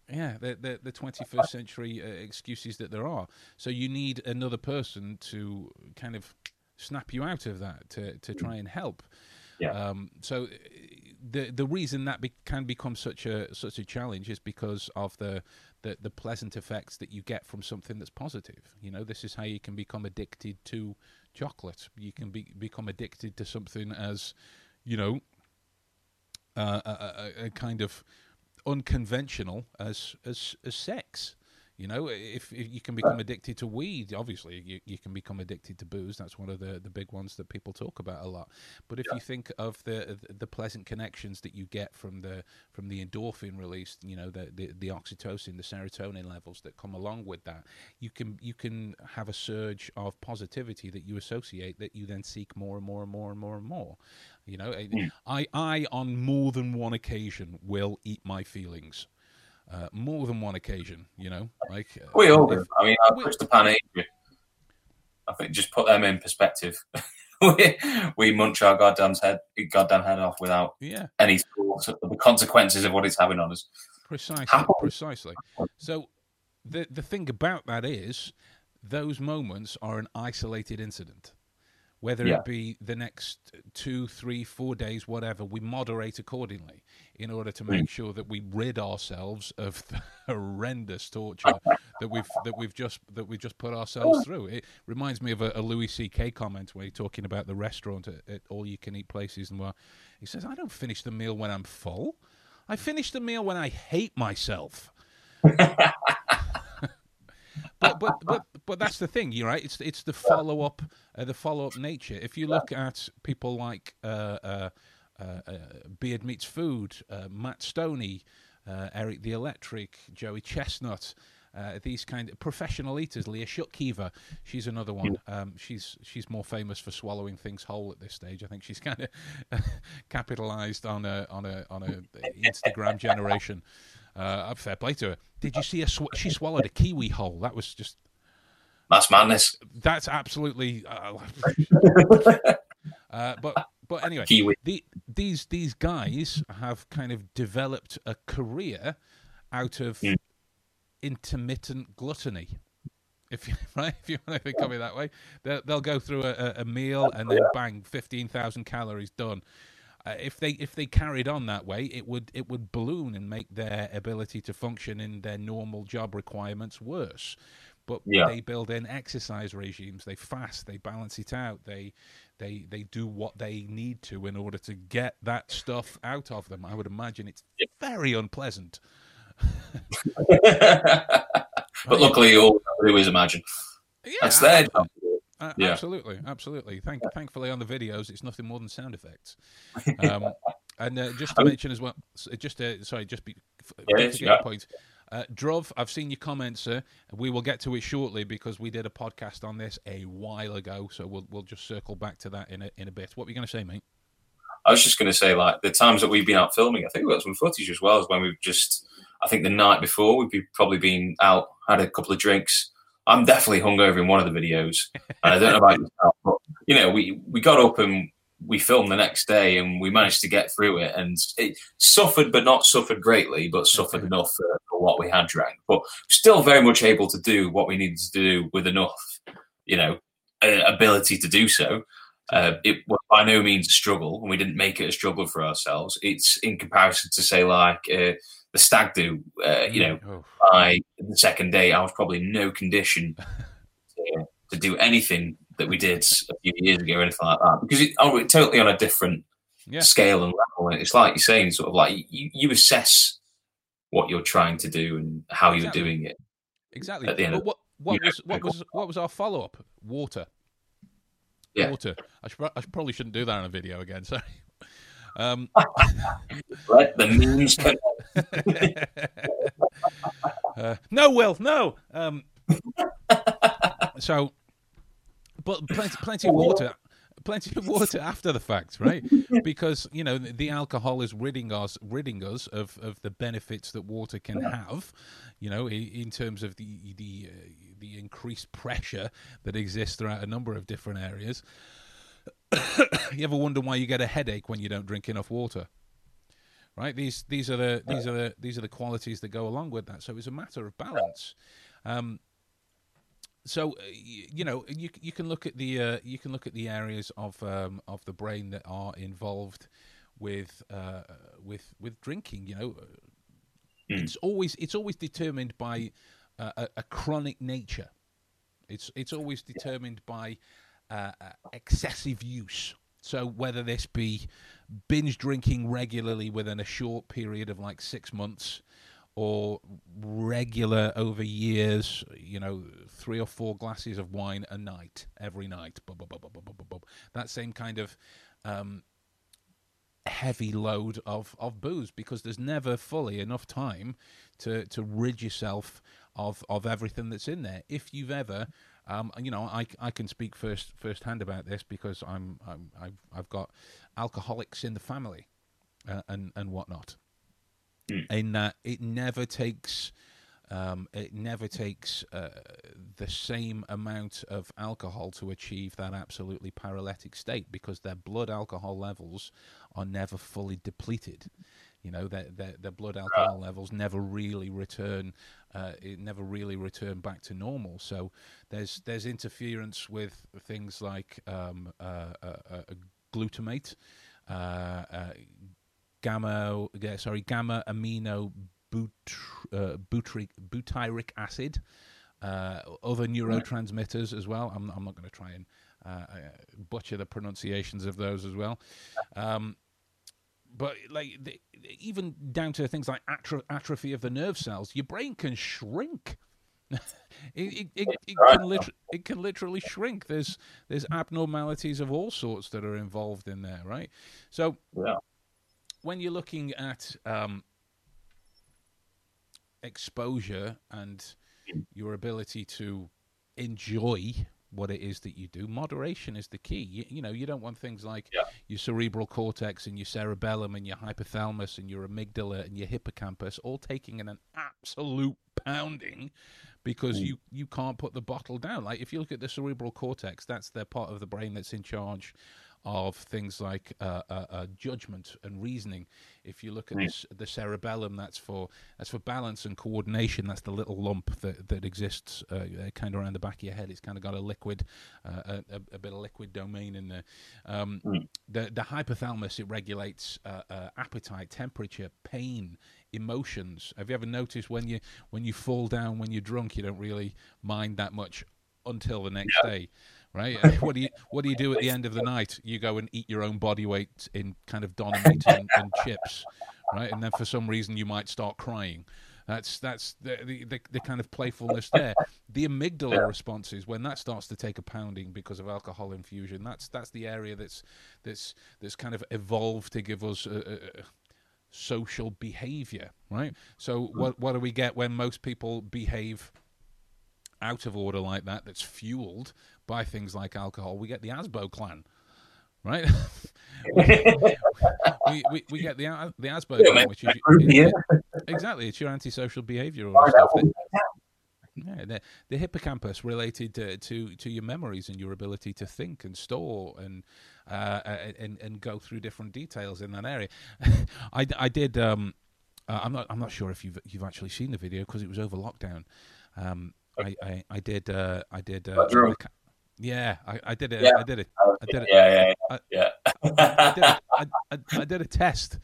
yeah, the the, the 21st century uh, excuses that there are. So you need another person to kind of snap you out of that to to try and help. Yeah. Um, so the the reason that be, can become such a such a challenge is because of the, the the pleasant effects that you get from something that's positive. You know, this is how you can become addicted to chocolate. You can be, become addicted to something as, you know, uh, a, a, a, kind of unconventional as as as sex. You know, if, if you can become addicted to weed, obviously you, you can become addicted to booze. That's one of the, the big ones that people talk about a lot. But if yeah. you think of the the pleasant connections that you get from the from the endorphin release, you know, the, the, the oxytocin, the serotonin levels that come along with that, you can you can have a surge of positivity that you associate that you then seek more and more and more and more and more. You know, mm. I I on more than one occasion will eat my feelings uh, more than one occasion. You know, like uh, we all do. I mean, I pushed the pan I think just put them in perspective. <laughs> we, we munch our goddamn head, goddamn head off without yeah. any thoughts of the consequences of what it's having on us. Precisely, precisely. So the the thing about that is, those moments are an isolated incident whether Yeah. it be the next two, three, four days, whatever, we moderate accordingly in order to Mm. make sure that we rid ourselves of <laughs> the horrendous torture that we've that we've just that we just put ourselves <laughs> through. It reminds me of a, a Louis C.K. comment where he's talking about the restaurant at, at all you can eat places, and where he says, "I don't finish the meal when I'm full. I finish the meal when I hate myself." <laughs> but but but but that's the thing, you're right. It's it's the follow up, uh, the follow up nature. If you look at people like uh, uh, uh, uh, Beard Meets Food, uh, Matt Stonie, uh, Eric the Electric, Joey Chestnut. Uh, these kind of professional eaters, Leah Shutkever, she's another one. Um, she's she's more famous for swallowing things whole at this stage. I think she's kind of <laughs> capitalised on a on a on a <laughs> Instagram generation. Uh, fair play to her. Did you see her? Sw- she swallowed a kiwi whole. That was just That's madness. that's absolutely. Uh, <laughs> uh, but but anyway, Kiwi. the, these these guys have kind of developed a career out of Mm. intermittent gluttony. If you <laughs> right, if you want to think of it that way, they'll, they'll go through a, a- a meal and then bang, fifteen thousand calories done. Uh, if they if they carried on that way, it would it would balloon and make their ability to function in their normal job requirements worse. But Yeah. they build in exercise regimes. They fast. They balance it out. They they they do what they need to in order to get that stuff out of them. I would imagine it's very unpleasant. <laughs> <laughs> but luckily, all we have do is imagine. Yeah, That's their job. Uh, Yeah. Absolutely, absolutely. Thank, thankfully, on the videos, it's nothing more than sound effects. <laughs> Um, and uh, just to mention as well, just uh, sorry, just be f- Yeah, forget yeah. point. Uh, Drov, I've seen your comments, sir. We will get to it shortly because we did a podcast on this a while ago, so we'll we'll just circle back to that in a in a bit. What were you going to say, mate? I was just going to say, like the times that we've been out filming, I think we got some footage as well as when we've just. I think the night before we've be- probably been out, had a couple of drinks. I'm definitely hungover in one of the videos, and I don't know about yourself, but you know, we we got up and we filmed the next day, and we managed to get through it, and it suffered, but not suffered greatly, but suffered Okay. enough for, for what we had drank, but still very much able to do what we needed to do with enough, you know, uh, ability to do so. Uh, it was by no means a struggle, and we didn't make it a struggle for ourselves. It's in comparison to say like uh, the stag do. Uh, you know, Oh, by the second day, I was probably in no condition <laughs> to, to do anything that we did a few years ago or anything like that because it, oh, it's totally on a different Yeah. scale and level. And it's like you're saying, sort of like you, you assess what you're trying to do and how you're Exactly. doing it. exactly. At the end But what what was what was what was our follow up? Water. Yeah. Water. I, should, I probably shouldn't do that on a video again. <laughs> Sorry. Um, <laughs> Let the memes <laughs> come. uh, no, Will, no. Um, so, but plenty, plenty of water, plenty of water after the fact, right? Because you know the, alcohol is ridding us, ridding us of, of the benefits that water can have. You know, in, in terms of the the uh, the increased pressure that exists throughout a number of different areas. <coughs> you ever wonder why you get a headache when you don't drink enough water? right? These these are the these are the these are the qualities that go along with that. So it's a matter of balance. Um, so uh, you know you you can look at the uh, you can look at the areas of um, of the brain that are involved with uh, with with drinking. You know, Mm. it's always it's always determined by uh, a, a chronic nature. It's it's always determined by uh, uh, excessive use. So whether this be binge drinking regularly within a short period of like six months, or regular over years, you know, three or four glasses of wine a night, every night, that same kind of um, heavy load of, of booze because there's never fully enough time to, to rid yourself of, of everything that's in there. If you've ever, um, you know, I, I can speak first firsthand about this because I'm, I'm I've, I've got alcoholics in the family uh, and and whatnot. Mm. In that it never takes. Um, it never takes uh, the same amount of alcohol to achieve that absolutely paralytic state because their blood alcohol levels are never fully depleted. You know, their their, their blood alcohol levels never really return. Uh, it never really return back to normal. So there's there's interference with things like um, uh, uh, uh, glutamate, uh, uh, gamma, uh, sorry, gamma amino but, uh, butyric, butyric acid, uh, other neurotransmitters as well. I'm, I'm not going to try and uh, uh, butcher the pronunciations of those as well. Um, but like the, even down to things like atro- atrophy of the nerve cells, your brain can shrink. <laughs> it, it, it, it, can liter- it can literally shrink. There's there's abnormalities of all sorts that are involved in there, right? So Yeah. when you're looking at um, exposure and your ability to enjoy what it is that you do, moderation is the key. You, you know, you don't want things like Yeah. your cerebral cortex and your cerebellum and your hypothalamus and your amygdala and your hippocampus all taking an, an absolute pounding because you, you can't put the bottle down. Like if you look at the cerebral cortex, that's the part of the brain that's in charge of things like uh, uh, uh, judgment and reasoning. If you look at Right. this, the cerebellum, that's for that's for balance and coordination. That's the little lump that that exists uh, uh, kind of around the back of your head. It's kind of got a liquid, uh, a, a, bit of liquid domain in there. Um, Mm. The the hypothalamus it regulates uh, uh, appetite, temperature, pain, emotions. Have you ever noticed when you when you fall down when you're drunk, you don't really mind that much until the next day, right? <laughs> what do you what do you do at the end of the night? You go and eat your own body weight in kind of donut and, and chips, right? And then for some reason you might start crying. That's that's the the, the, the kind of playfulness there. The amygdala Yeah. responses when that starts to take a pounding because of alcohol infusion. That's that's the area that's that's that's kind of evolved to give us. Uh, uh, social behavior right so what what do we get when most people behave out of order like that that's fueled by things like alcohol we get the asbo clan right <laughs> <laughs> we, we, we get the the asbo Yeah, clan which is Yeah. exactly it's your antisocial behavioral Find stuff that, yeah, the, the hippocampus related to, to to your memories and your ability to think and store and uh, and and go through different details in that area. <laughs> I, I did. Um, uh, I'm not. I'm not sure if you've you've actually seen the video because it was over lockdown. Um, I, I I did. Uh, I did. Uh. Yeah, I, I did it. Yeah. I did it. I did it. Yeah, yeah, I yeah. <laughs> I, did a test,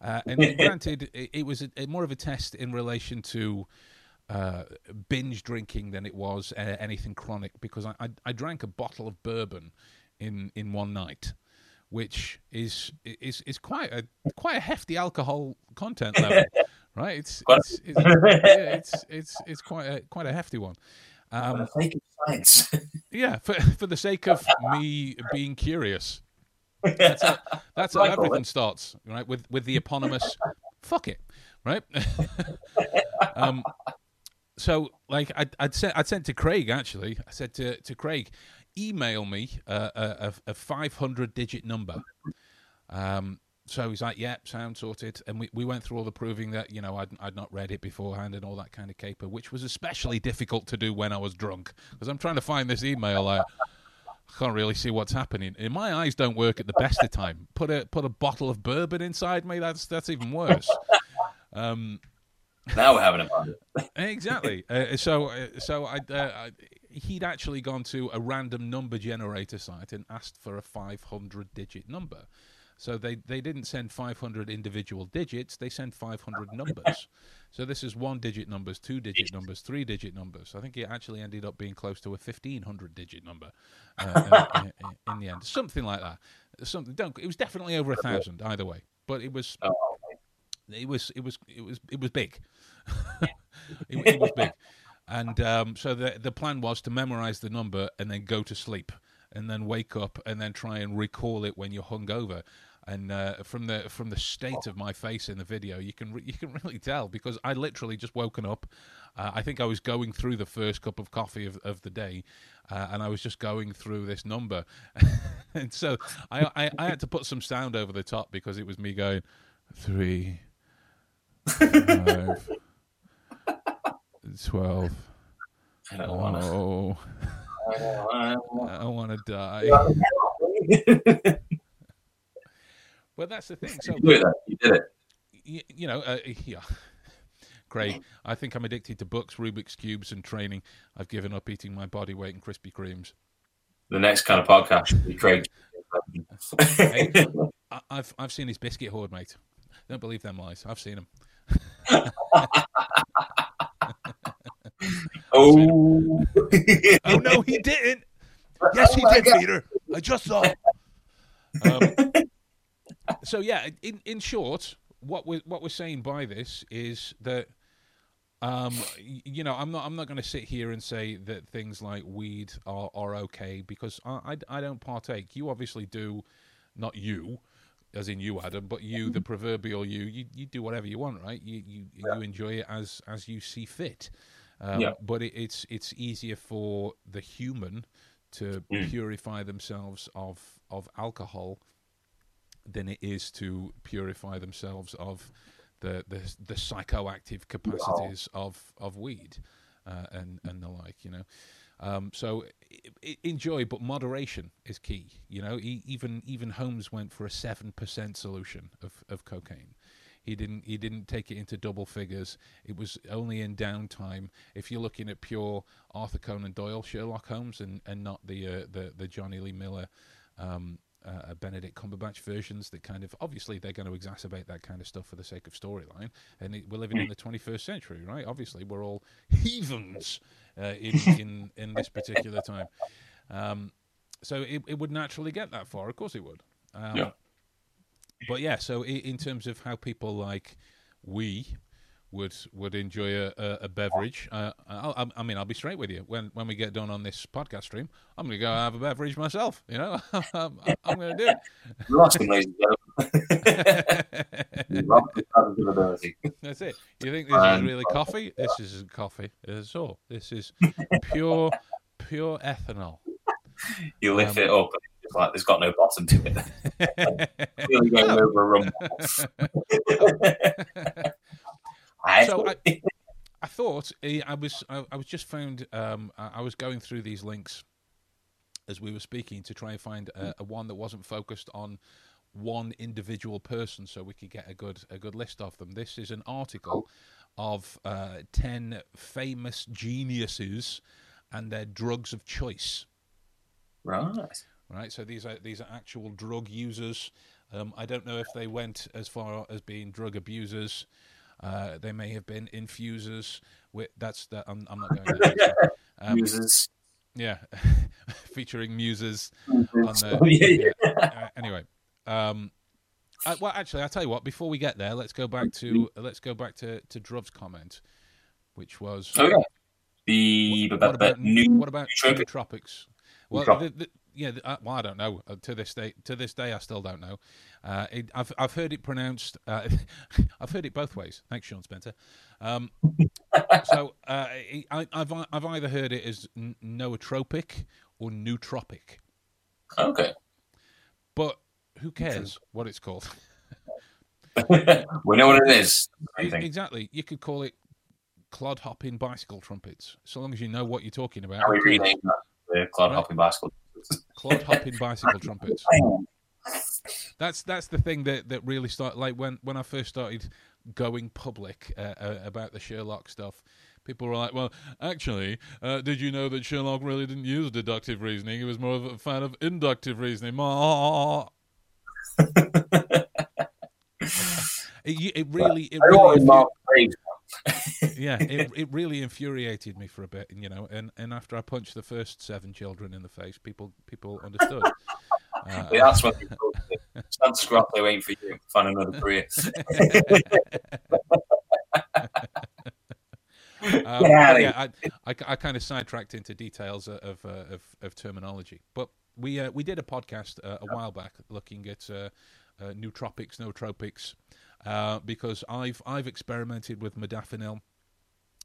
uh, and granted, it, it was a, a more of a test in relation to uh, binge drinking than it was uh, anything chronic because I, I, I drank a bottle of bourbon in, in one night, which is is is quite a quite a hefty alcohol content level, <laughs> right? It's it's it's, yeah, it's it's it's quite a quite a hefty one. Um, Um, fake science. yeah, for <laughs> for the sake of me being curious. That's how, that's how everything starts, right? With with the eponymous "fuck it," right? <laughs> um, so, like, I'd, I'd sent I'd sent to Craig actually. I said to to Craig, email me uh, a a, a five hundred digit number. Um, so he's like, "Yeah, sound sorted." And we, we went through all the proving that you know I'd I'd not read it beforehand and all that kind of caper, which was especially difficult to do when I was drunk because I'm trying to find this email. Like, I can't really see what's happening. And my eyes don't work at the best of time. Put a put a bottle of bourbon inside me. That's that's even worse. Um, now we're having a fun. exactly. <laughs> Uh, so uh, so I, uh, I he'd actually gone to a random number generator site and asked for a 500 digit number. So they, they didn't send 500 individual digits, they sent 500 numbers. So this is one digit numbers, two digit numbers, three digit numbers. I think it actually ended up being close to a 1500 digit number uh, in, in, in the end. Something like that. Something don't it was definitely over a thousand either way. But it was Oh, it was it was it was it was big. <laughs> it, it was big, and um, so the the plan was to memorize the number and then go to sleep, and then wake up and then try and recall it when you're hungover. And uh, from the from the state of my face in the video, you can re- <laughs> you can really tell because I literally just woken up. Uh, I think I was going through the first cup of coffee of, of the day, uh, and I was just going through this number, <laughs> and so I, I I had to put some sound over the top because it was me going three, five, twelve. I don't want to. Oh, I I want to die. Well, that's the thing. So you did it. You did it. you, you know, uh, <laughs> yeah. Craig, I think I'm addicted to books, Rubik's cubes, and training. I've given up eating my body weight in Krispy Kremes. The next kind of podcast Craig. Hey, <laughs> I've I've seen his biscuit hoard, mate. Don't believe them lies. I've seen them. <laughs> oh. Oh no, he didn't. Yes, he Oh did, God. Peter. I just saw. Um, so yeah, in in short, what we're what we're saying by this is that. Um, you know, I'm not. I'm not going to sit here and say that things like weed are, are okay because I, I, I don't partake. You obviously do, not you, as in you, Adam, but you, the proverbial you. You, you do whatever you want, right? You you, you enjoy it as as you see fit. Um, Yeah. But it, it's it's easier for the human to Mm. purify themselves of of alcohol than it is to purify themselves of the the, the psychoactive capacities of of weed uh, and and the like. You know. Um, so enjoy, but moderation is key. You know, e- even even Holmes went for a seven percent solution of, of cocaine. He didn't he didn't take it into double figures. It was only in downtime. If you're looking at pure Arthur Conan Doyle Sherlock Holmes and, and not the uh, the the Jonny Lee Miller um, uh, Benedict Cumberbatch versions that kind of obviously they're going to exacerbate that kind of stuff for the sake of storyline. And it, we're living in the 21st century, right? Obviously, we're all <laughs> heathens uh, in, <laughs> in in this particular time. Um, so it, it would naturally get that far. Of course, it would. Um, Yeah. But yeah, so i- in terms of how people like we would would enjoy a, a, beverage, uh, I, mean, I'll be straight with you. When when we get done on this podcast stream, I'm going to go have a beverage myself. You know, <laughs> I'm, I'm going <laughs> <laughs> to do You lost him, ladies it. You lost his. That's it. You think this is Um, really coffee? This isn't coffee at all. This is pure pure ethanol. You lift Um, it up, and it's like there's got no bottom to it. Really going over a rumble. I, so I, <laughs> I thought eh, I was I, I was just found um, I, I was going through these links as we were speaking to try and find a, a one that wasn't focused on one individual person, so we could get a good a good list of them. This is an article of uh, ten famous geniuses and their drugs of choice. right. right? So these are these are actual drug users. Um, I don't know if they went as far as being drug abusers. Uh, they may have been infusers. With, that's that. I'm, I'm not going <laughs> to. that. Um, Users. yeah, <laughs> featuring muses. Users. the- <laughs> yeah, yeah. Uh, anyway, um, uh, well, actually, I'll tell you what. Before we get there, let's go back to let's go back to to Druv's comment, which was Oh, yeah. The what but, about new what about nootropics? Well, the, the, yeah, uh, well, I don't know. Uh, to this day, to this day, I still don't know. Uh, it, I've I've heard it pronounced. Uh, <laughs> I've heard it both ways. Thanks, Shawn Spencer. Um, <laughs> so uh, I, I've I've either heard it as nootropic or nootropic, Okay. but who cares what it's called? <laughs> we know what it is. Exactly. You could call it clod hopping bicycle trumpets, so long as you know what you're talking about. How we who cares? rename that? The Right. hopping bicycle. Clod hopping bicycle trumpets. That's that's the thing that, that really started. Like when, when I first started going public uh, uh, about the Sherlock stuff, people were like, "Well, actually, uh, did you know that Sherlock really didn't use deductive reasoning? He was more of a fan of inductive reasoning." <laughs> It, it really, it really, always infu- mark praise. <laughs> <laughs> yeah, it, it really infuriated me for a bit, you know. And, and after I punched the first seven children in the face, people people understood. Uh, Yeah, that's what they told me. Santa's Grotto ain't for you. Find another career. <laughs> <laughs> Um, Get outta but yeah, I, I, I kind of sidetracked into details of uh, of, of terminology, but we uh, we did a podcast uh, a while back looking at uh, uh, nootropics, nootropics, uh, because I've I've experimented with modafinil.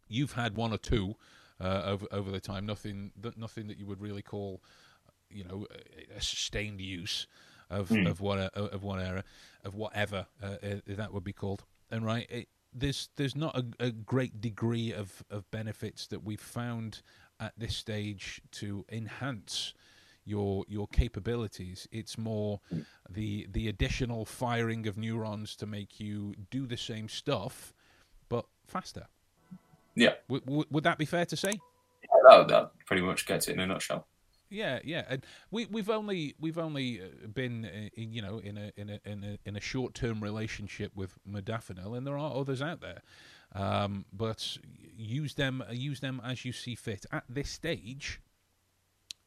You've had one or two uh, over over the time. Nothing that nothing that you would really call, you know, a- sustained use of Mm. of what of one era of whatever uh, uh, that would be called. And right, it, there's there's not a, a great degree of, of benefits that we've found at this stage to enhance your your capabilities. It's more the the additional firing of neurons to make you do the same stuff, but faster. Yeah. W- w- would that be fair to say? That, that pretty much gets it in a nutshell. Yeah, yeah, and we we've only we've only uh, been uh, in, you know in a in a in a in a short term relationship with modafinil, and there are others out there, um, but use them use them as you see fit. At this stage,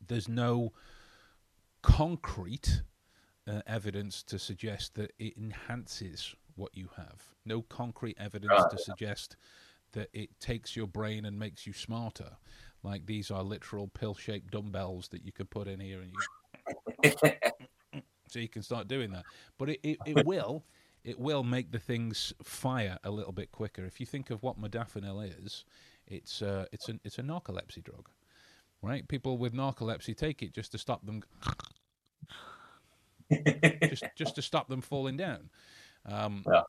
there's no concrete uh, evidence to suggest that it enhances what you have. No concrete evidence Right. to suggest that it takes your brain and makes you smarter. Like these are literal pill-shaped dumbbells that you could put in here, and you, <laughs> so you can start doing that. But it, it, it will it will make the things fire a little bit quicker. If you think of what modafinil is, it's uh, it's an it's a narcolepsy drug, right? People with narcolepsy take it just to stop them <laughs> just just to stop them falling down. Um, Yeah.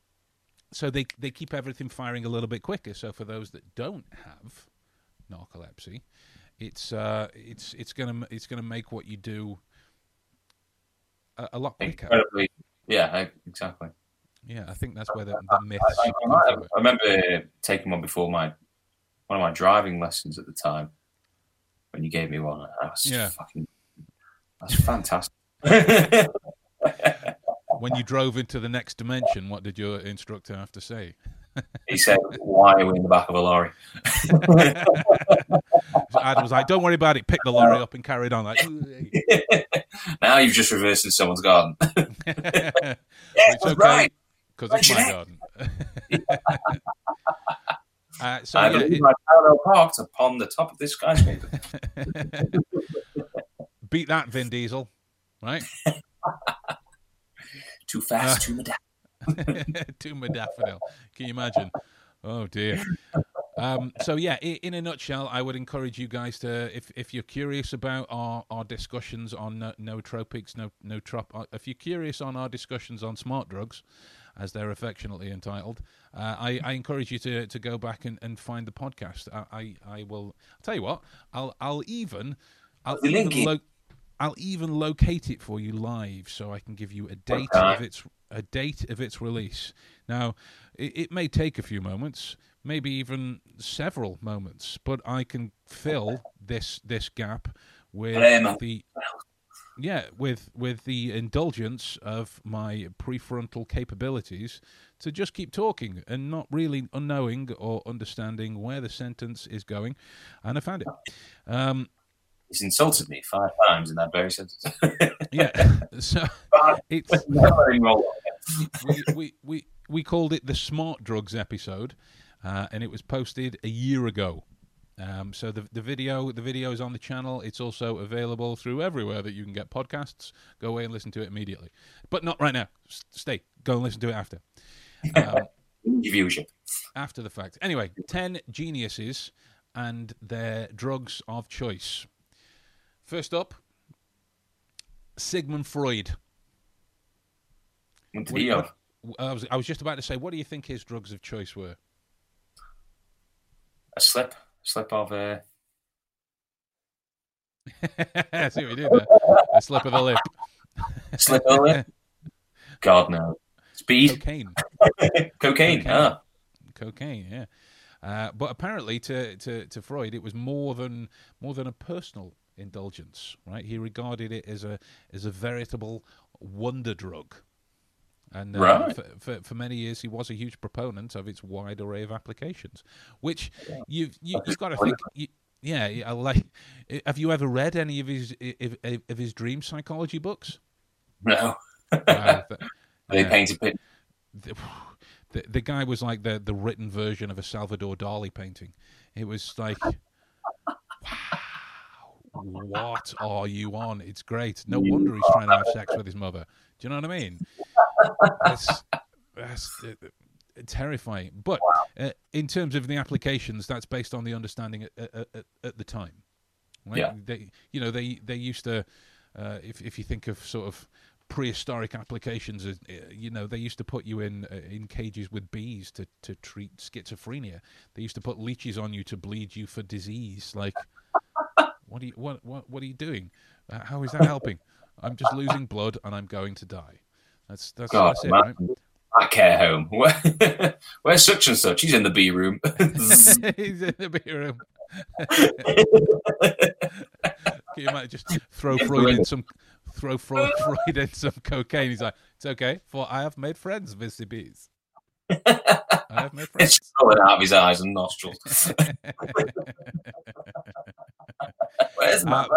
So they they keep everything firing a little bit quicker. So for those that don't have narcolepsy, it's uh, it's it's gonna it's gonna make what you do a, a lot quicker. Incredibly, yeah, I- exactly. Yeah, I think that's where the, the myths. I, I, I. I remember taking one before my one of my driving lessons at the time when you gave me one. That's Yeah. fucking that's fantastic. <laughs> when you drove into the next dimension, what did your instructor have to say? He said, "Why are we in the back of a lorry?" <laughs> Adam was like, "Don't worry about it. Pick the lorry up and carried on." Like, <laughs> now you've just reversed in someone's garden. <laughs> it's that's okay right. because it's my garden. uh, so I yeah, believe it- I parallel parked upon the top of this skyscraper. beat that, Vin Diesel, right? too fast, too mad. <laughs> to modafinil. Can you imagine? Oh dear. Um, so yeah, in a nutshell, I would encourage you guys to, if if you're curious about our, our discussions on no, nootropics, no no trop, uh, if you're curious on our discussions on smart drugs, as they're affectionately entitled, uh, I, I encourage you to, to go back and, and find the podcast. I, I, I will I'll tell you what, I'll I'll even I'll even lo- I'll even locate it for you live, so I can give you a date Okay. of its a date of its release. Now, it, it may take a few moments, maybe even several moments, but I can fill this this gap with Blame. the yeah with with the indulgence of my prefrontal capabilities to just keep talking and not really knowing or understanding where the sentence is going, and I found it. Um, He's insulted me five times in that very sentence. <laughs> yeah, so it's Never in roll. we, we, we, we called it the Smart Drugs episode, uh, and it was posted a year ago. Um, so the the video the video is on the channel. It's also available through everywhere that you can get podcasts. Go away and listen to it immediately, but not right now. S- stay. Go and listen to it after. Um, <laughs> viewership. after the fact. Anyway, 10 geniuses and their drugs of choice. First up, Sigmund Freud. What did he have? I was, I was just about to say, what do you think his drugs of choice were? A slip, slip of uh, I <laughs> see what you did there. A slip of the lip. <laughs> slip of the lip. God no. Speed, Cocaine. <laughs> cocaine. Cocaine. Ah, Cocaine, yeah. Uh, but apparently, to, to, to Freud, it was more than more than a personal indulgence, right? He regarded it as a as a veritable wonder drug, and uh, Right. for, for for many years he was a huge proponent of its wide array of applications. Which you've you, you've got to think. You, yeah, yeah, like, have you ever read any of his of, of his dream psychology books? no. Wow, <laughs> th- They yeah. painted pit. the, the the guy was like the the written version of a Salvador Dali painting. It was like, <laughs> wow, what are you on? It's great. No wonder he's trying to have sex with his mother. Do you know what I mean? That's that's uh, uh, terrifying. But uh, in terms of the applications, that's based on the understanding at, at, at, the time. Right? Yeah. They, you know, they they used to, uh, if if you think of sort of prehistoric applications, uh, you know, they used to put you in uh, in cages with bees to to treat schizophrenia. They used to put leeches on you to bleed you for disease. Like, What are you what what what are you doing? Uh, how is that helping? I'm just losing blood and I'm going to die. That's that's, God, that's it, right? That care home. <laughs> Where, where's such and such? He's in the B room. <laughs> <laughs> He's in the beer room. You imagine just throw Freud in some throw Freud, Freud in some cocaine? He's like, it's okay, for I have made friends with the bees. I have made friends. it's out of his eyes and nostrils. <laughs> Where's Uh, that?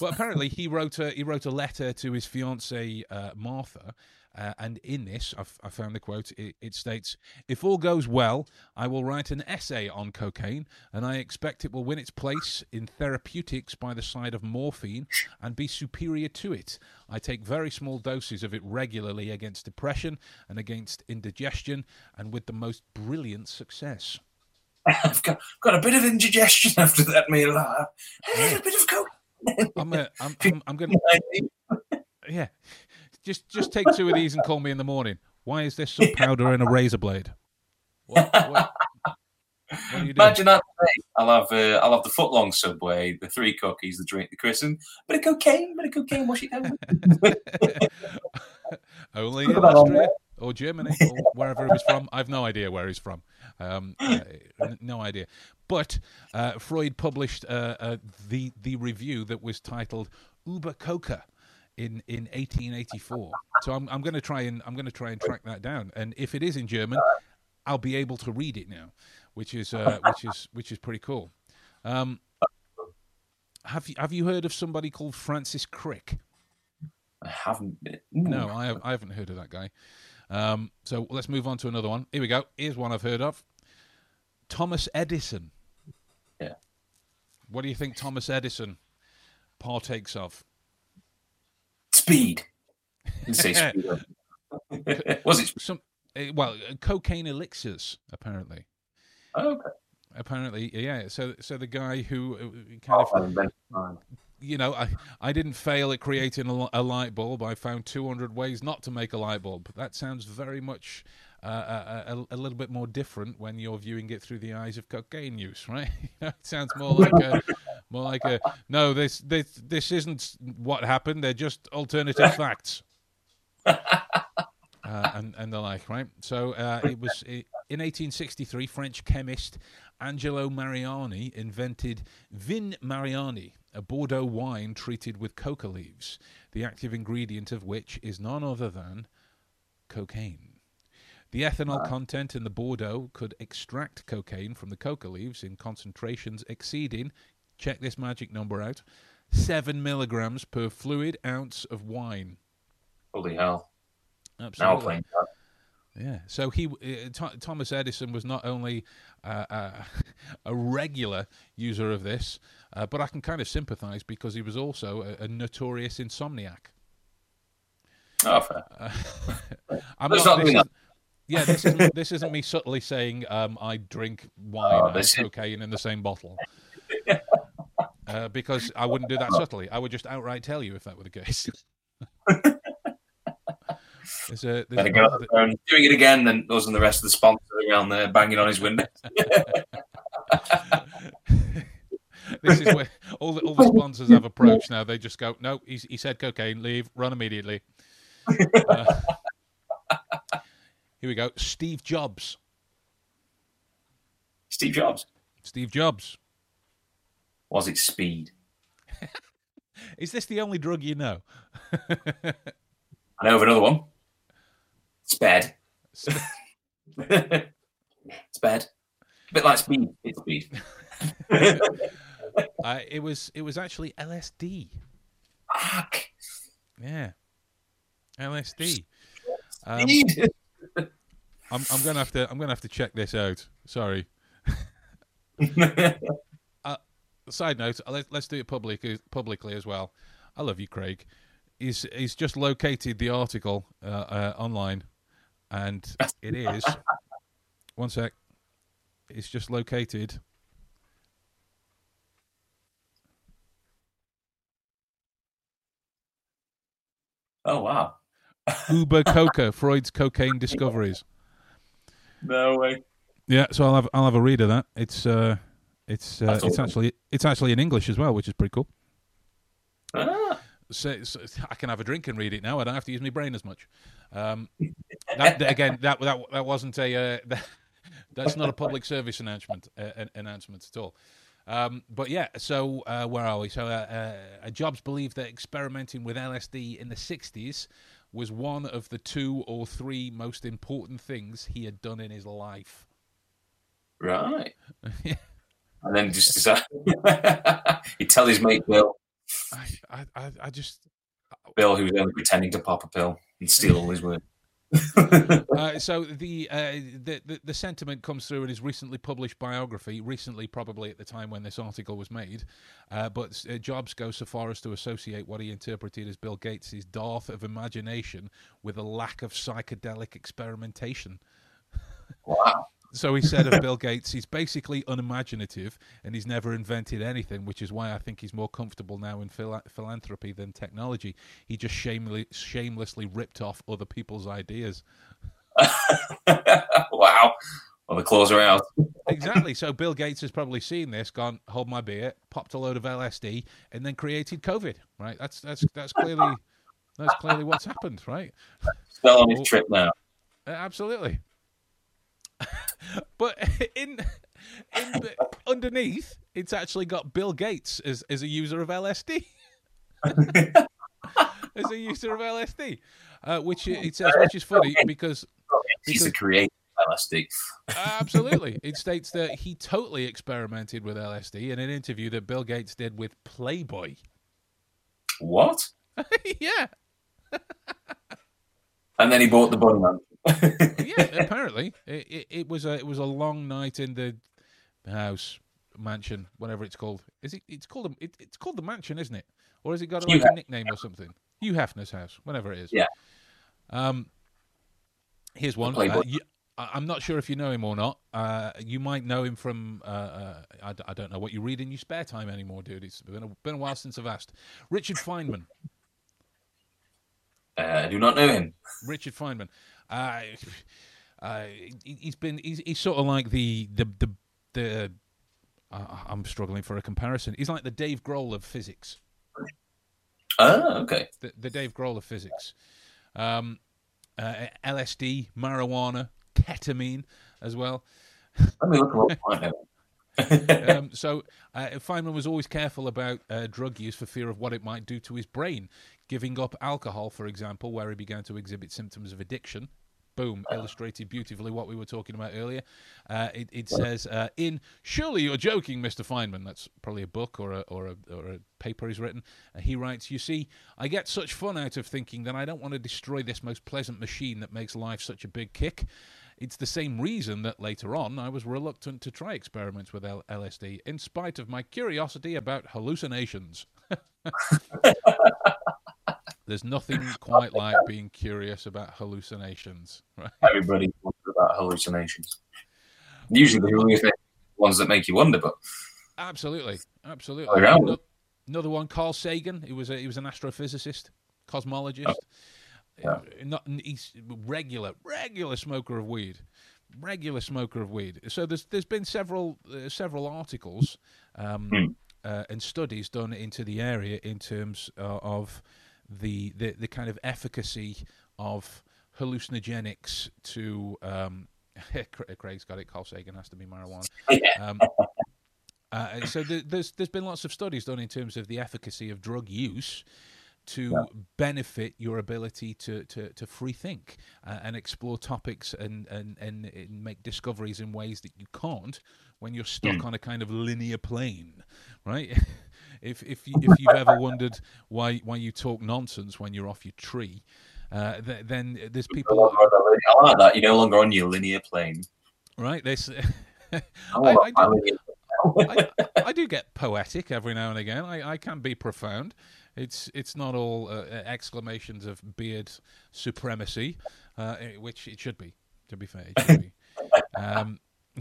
Well, apparently he wrote a he wrote a letter to his fiancee uh, Martha, uh, and in this I've, I found the quote. It, it states, "If all goes well, I will write an essay on cocaine, and I expect it will win its place in therapeutics by the side of morphine and be superior to it. I take very small doses of it regularly against depression and against indigestion, and with the most brilliant success." I've got, got a bit of indigestion after that meal. Uh, a bit of coke. I'm a, I'm, I'm, I'm gonna <laughs> Yeah. Just just take two of these and call me in the morning. Why is there some powder in a razor blade? What, what, what are you doing? Imagine that. I'll have uh, I'll have the footlong subway, the three cookies, the drink, the christen, bit of cocaine, bit of cocaine, wash it down. <laughs> Only in Austria or Germany or wherever he was from. I've no idea where he's from. Um, uh, no idea. But uh, Freud published uh, uh, the the review that was titled Uber Coca in in 1884. So I'm I'm going to try and I'm going to try and track that down. And if it is in German, I'll be able to read it now, which is uh, which is which is pretty cool. Um, have you have you heard of somebody called Francis Crick? I haven't. Been. No, I, I haven't heard of that guy. Um, so let's move on to another one. Here we go. Here's one I've heard of. Thomas Edison. Yeah. What do you think Thomas Edison partakes of? Speed. Didn't say <laughs> speed. <laughs> Was it? Some, eh, well, uh, cocaine elixirs apparently. Oh, okay. Apparently, yeah. So, so the guy who uh, kind Oh, of I invented mine. You know, I, I didn't fail at creating a, a light bulb. I found 200 ways not to make a light bulb. That sounds very much uh, a, a, a little bit more different when you're viewing it through the eyes of cocaine use, <laughs> right? It sounds more like a, more like a, no, this, this, this isn't what happened. They're just alternative <laughs> facts. Uh, and and the like, right? So uh, it was i in 1863. French chemist Angelo Mariani invented Vin Mariani, a Bordeaux wine treated with coca leaves, the active ingredient of which is none other than cocaine. The ethanol content in the Bordeaux could extract cocaine from the coca leaves in concentrations exceeding, check this magic number out, seven milligrams per fluid ounce of wine. Holy hell! Now Absolutely. Yeah. So he, uh, Th- Thomas Edison, was not only uh, uh, <laughs> a regular user of this, uh, but I can kind of sympathise because he was also a, a notorious insomniac. Oh, fair. Uh, <laughs> I'm not. not This do is, yeah, this isn't this isn't me subtly saying um, I drink wine Oh, and is- cocaine in the same bottle. <laughs> Uh, because I wouldn't do that subtly. I would just outright tell you if that were the case. There's a, there's go out there doing it again than us and the rest of the sponsors around there banging on his window. <laughs> this is where all the, all the sponsors have approached now. They just go, no, he, he said cocaine, leave, run immediately. Uh, <laughs> here we go. Steve Jobs. Steve Jobs. Steve Jobs. Was it speed? <laughs> Is this the only drug you know? I know of another one. Sped. Sped. <laughs> A bit like speed. It's speed. <laughs> Uh, it was it was actually LSD. Fuck. Yeah, LSD. Um. I'm I'm gonna have to I'm gonna have to check this out. Sorry. <laughs> Side note, let, let's do it public, publicly as well. I love you, Craig. He's he's just located the article uh, uh, online, and <laughs> it is one sec. It's just located. oh wow. Uber <laughs> Coca, Freud's cocaine discoveries. No way. Yeah, so I'll have I'll have a read of that. It's uh, It's uh, That's it's awesome. actually it's actually in English as well, which is pretty cool. Ah, So, so I can have a drink and read it now. I don't have to use my brain as much. Um, that, again, that that that wasn't a uh, <laughs> that, that's not a public service announcement uh, an- announcement at all. Um, but yeah, so uh, where are we? So uh, uh, Jobs believed that experimenting with LSD in the '60s was one of the two or three most important things he had done in his life. right. <laughs> Yeah. And then just decide. <laughs> He'd tell his mate Bill, I, I, I, just Bill, who was only pretending to pop a pill and steal all his work. <laughs> Uh, so the, uh, the the the sentiment comes through in his recently published biography. Recently, probably at the time when this article was made, uh, but uh, Jobs goes so far as to associate what he interpreted as Bill Gates' dearth of imagination with a lack of psychedelic experimentation. wow. So he said of <laughs> Bill Gates, he's basically unimaginative and he's never invented anything, which is why I think he's more comfortable now in phila- philanthropy than technology. He just shamelessly, shamelessly ripped off other people's ideas. <laughs> wow. Well, the claws are out. Exactly. So Bill Gates has probably seen this, gone, hold my beer, popped a load of LSD, and then created COVID. Right? That's that's that's clearly that's clearly what's happened. Right? Still on his trip now. Absolutely. <laughs> but in in the, underneath, it's actually got Bill Gates as as a user of LSD. <laughs> as a user of LSD, uh, which it says, which is funny because He's a creator of LSD. Absolutely. It states that he totally experimented with LSD in an interview that Bill Gates did with Playboy. What? <laughs> yeah. And then he bought the bunny man. Yeah, <laughs> apparently. It, it, it was a it was a long night in the house, mansion, whatever it's called. Is it it's called a, it, it's called the mansion, isn't it? Or has it got like a nickname or something? Hugh Hefner's house, whatever it is. Yeah. Um here's one. Uh, you, I'm not sure if you know him or not. Uh, you might know him from uh, uh, I, I don't know what you read in your spare time anymore, dude. It's been a, been a while since I've asked. Richard Feynman. Uh, I do not know him. Richard Feynman. Uh, uh, he- he's been he's, he's sort of like the the the, the uh, I'm struggling for a comparison. He's like the Dave Grohl of physics. Oh, okay. The, the Dave Grohl of physics. Um, uh, LSD, marijuana, ketamine as well. Let me look him up right now. um, so uh, Feynman was always careful about uh, drug use for fear of what it might do to his brain. Giving up alcohol, for example, where he began to exhibit symptoms of addiction. Boom, illustrated beautifully what we were talking about earlier. Uh, it, it says uh, in "Surely you're joking, Mr. Feynman." That's probably a book or a or a, or a paper he's written. Uh, he writes, "You see, I get such fun out of thinking that I don't want to destroy this most pleasant machine that makes life such a big kick." It's the same reason that later on I was reluctant to try experiments with L- LSD, in spite of my curiosity about hallucinations. <laughs> <laughs> There's nothing quite like being curious about hallucinations, <laughs> right? Everybody wants about hallucinations. Usually the ones that make you wonder, but Absolutely, absolutely. Another one, Carl Sagan. He was a, he was an astrophysicist, cosmologist. Yeah. Uh, Not, he's regular, regular smoker of weed, regular smoker of weed. So there's there's been several uh, several articles um, Hmm. uh, and studies done into the area in terms uh, of the, the the kind of efficacy of hallucinogenics to. Um, <laughs> Craig's got it. Carl Sagan has to be marijuana. Um, uh, so th- there's there's been lots of studies done in terms of the efficacy of drug use to Yeah. benefit your ability to, to, to free think uh, and explore topics and, and, and, and make discoveries in ways that you can't when you're stuck Mm. on a kind of linear plane, right? <laughs> if if you, if you've ever wondered why why you talk nonsense when you're off your tree, uh, th- then there's I people like that. You're no longer on your linear plane. right. This <laughs> I, I want do- I, I do get poetic every now and again. I, I can be profound. It's it's not all uh, exclamations of beard supremacy, uh, eh, which it should be. To be fair, it should be. <laughs> Um, <laughs>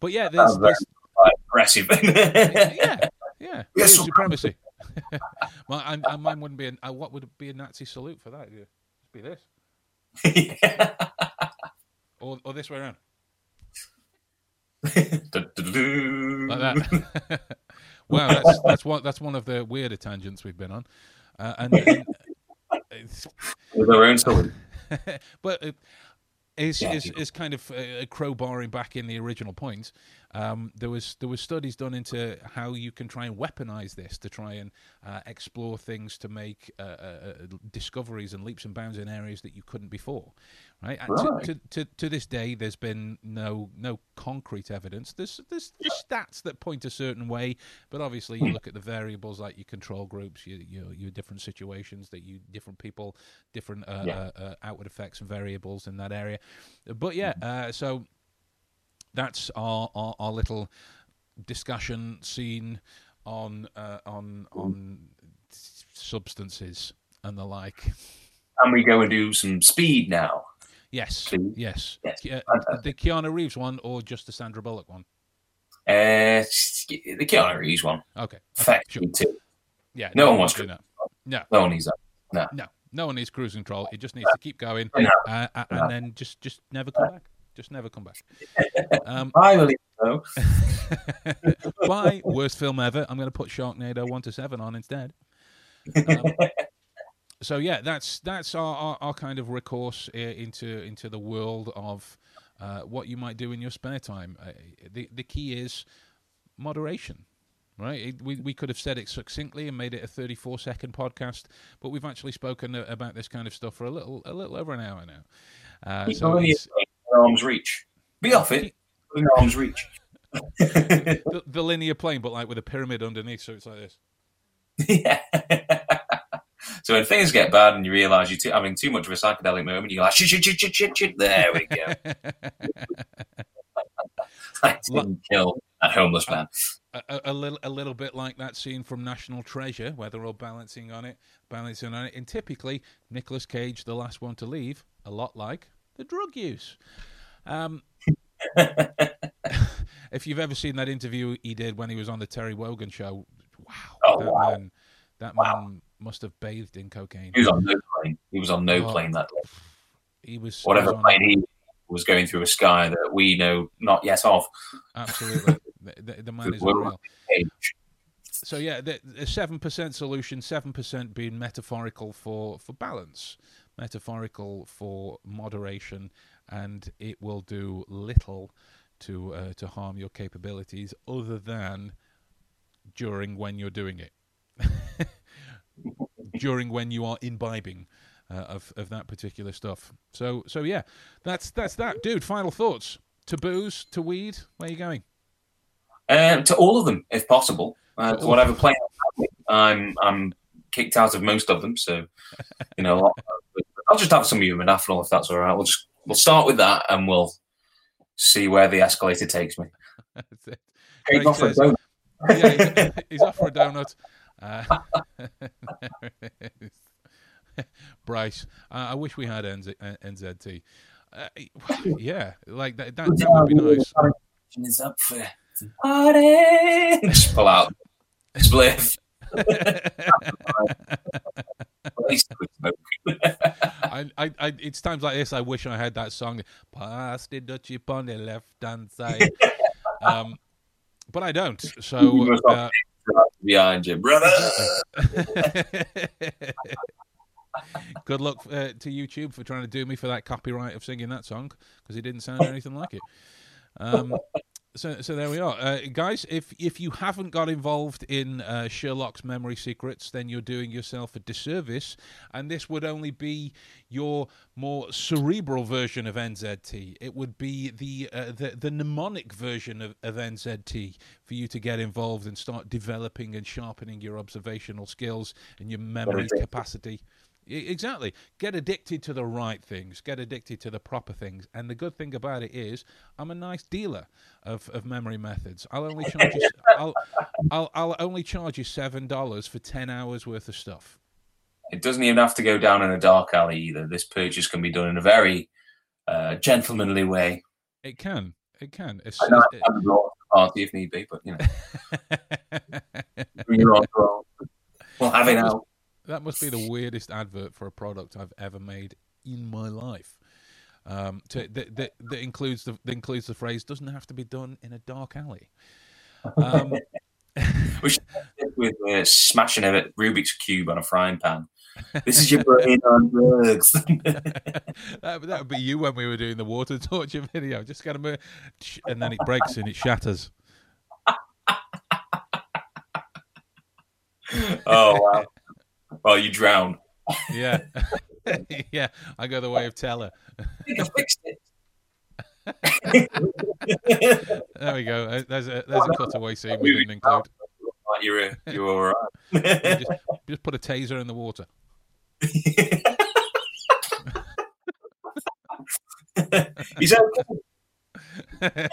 but yeah, there's, there's aggressive. yeah, yeah, Yes, supremacy. I, I, mine wouldn't be. A, uh, what would be a Nazi salute for that? It'd be this, <laughs> or or this way around. <laughs> Like that. <laughs> wow, that's that's one that's one of the weirder tangents we've been on, uh, and, and it's, With their own story. but it is Yeah, is people- is kind of uh, crowbarring back in the original point. Um, there was there was studies done into how you can try and weaponize this to try and uh, explore things to make uh, uh, uh, discoveries and leaps and bounds in areas that you couldn't before. Right, Right. To, to, to to this day, there's been no no concrete evidence. There's there's, there's stats that point a certain way, but obviously you look at the variables like your control groups, your your, your different situations that you different people, different uh, Yeah. uh, uh, outward effects and variables in that area. But yeah, uh, so that's our, our our little discussion scene on uh, on on substances and the like. And we go and do some speed now. Yes, Please. yes. Yes, uh, the Keanu Reeves one or just the Sandra Bullock one? Uh, the Keanu Reeves one. Okay, okay, sure. too. Yeah, No one wants to do that. No, No one needs that. no, no No one needs cruise control. It just needs to keep going, No. uh, No. and then just just never come back. Just never come back. <laughs> Um, I believe so. Bye. Worst film ever. I'm going to put Sharknado one to seven on instead. Um, <laughs> so yeah, that's that's our, our, our kind of recourse uh, into into the world of uh, what you might do in your spare time. Uh, the the key is moderation. Right, It- we we could have said it succinctly and made it a 34 second podcast, but we've actually spoken a- about this kind of stuff for a little a little over an hour now. Uh, so it's, arm's reach. Be off it. In arm's reach. <laughs> the, the linear plane, but like with a pyramid underneath, so it's like this. yeah. <laughs> so when things get bad and you realise you're too, having too much of a psychedelic moment, you're like, shit, shit, shit, shit, shit, shit. There we go. <laughs> I didn't kill that homeless man. a, a- a little a little bit like that scene from National Treasure where they're all balancing on it, balancing on it. And typically, Nicolas Cage, the last one to leave, a lot like the drug use. Um, <laughs> if you've ever seen that interview he did when he was on the Terry Wogan show, wow, Oh, that wow. man, that Wow. man must have bathed in cocaine. He was on no plane. He was on no Oh. plane that day. He was he Whatever was on- plane he was going through a sky that we know not yet of. Absolutely, <laughs> the, the, man is Well, unreal. So yeah, the seven percent solution, seven percent being metaphorical for for balance, metaphorical for moderation, and it will do little to uh, to harm your capabilities, other than during when you're doing it, <laughs> during when you are imbibing. Uh, of of that particular stuff. So so yeah, that's that's that, dude. Final thoughts to booze to weed. Where are you going? Um, to all of them, if possible. Uh, whatever plane I'm, I'm kicked out of most of them. So, you know, I'll just have some modafinil if that's all right. We'll just we'll start with that and we'll see where the escalator takes me. <laughs> That's it. Take off for a donut. yeah, he's, <laughs> he's off for a donut. Uh, there it is. Bryce, uh, I wish we had NZ, uh, NZT. Uh, yeah, like that, that, that would be nice. Is up for party. <laughs> Just pull out spliff. At least quit smoking. I, I, I, it's times like this I wish I had that song. Pass the Dutch on the left hand side. <laughs> um, but I don't. So uh, behind you, brother. <laughs> Good luck uh, to YouTube for trying to do me for that copyright of singing that song because it didn't sound anything like it. Um, so, so there we are, uh, guys. If if you haven't got involved in uh, Sherlock's memory secrets, then you're doing yourself a disservice, and this would only be your more cerebral version of NZT. It would be the uh, the, the mnemonic version of, of NZT for you to get involved and start developing and sharpening your observational skills and your memory capacity. Exactly. Get addicted to the right things. Get addicted to the proper things. And the good thing about it is, I'm a nice dealer of, of memory methods. I'll only charge you. <laughs> I'll, I'll I'll only charge you seven dollars for ten hours worth of stuff. It doesn't even have to go down in a dark alley either. This purchase can be done in a very uh, gentlemanly way. It can. It can. It's, I know it- to party if need be, but you know, <laughs> bring your own. We'll have it out. That must be the weirdest advert for a product I've ever made in my life. Um, to, that, that, that includes the that includes the phrase "doesn't have to be done in a dark alley." Um, <laughs> We should with uh, smashing a Rubik's cube on a frying pan. This is your <laughs> brain on drugs. <laughs> that, that would be you when we were doing the water torture video. Just kind of, and then it breaks and it shatters. oh wow! Well, you drown. Yeah, <laughs> yeah. I go the way of Teller. I think I fixed it. <laughs> There we go. Uh, There's a there's a cutaway scene we didn't include. You're you're all You just, just put a taser in the water. <laughs> He's okay.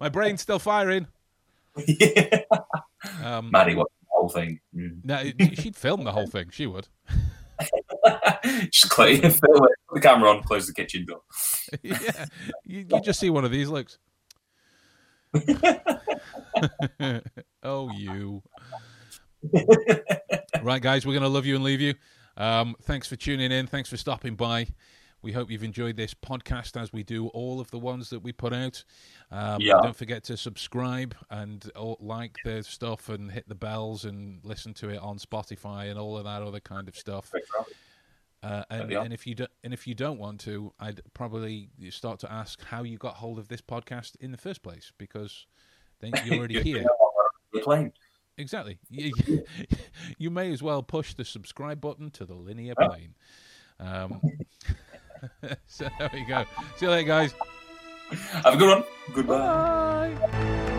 My brain's still firing. Yeah. Um, Maddie watched the whole thing. Mm. no, <laughs> she'd film the whole thing. She would. <laughs> Just close, <laughs> film it, put the camera on, close the kitchen door. yeah, you, you just see one of these looks. oh, you. right, guys, we're going to love you and leave you. Um, thanks for tuning in. Thanks for stopping by. We hope you've enjoyed this podcast as we do all of the ones that we put out. Um, Yeah. Don't forget to subscribe and like the stuff and hit the bells and listen to it on Spotify and all of that other kind of stuff. Uh, and, and if you do, and if you don't want to, I'd probably start to ask how you got hold of this podcast in the first place because then you're already <laughs> here. You're. Exactly. <laughs> You, <laughs> you may as well push the subscribe button to the linear plane. Um, <laughs> so there we go. See you later, guys. Have a good one. Goodbye. Bye.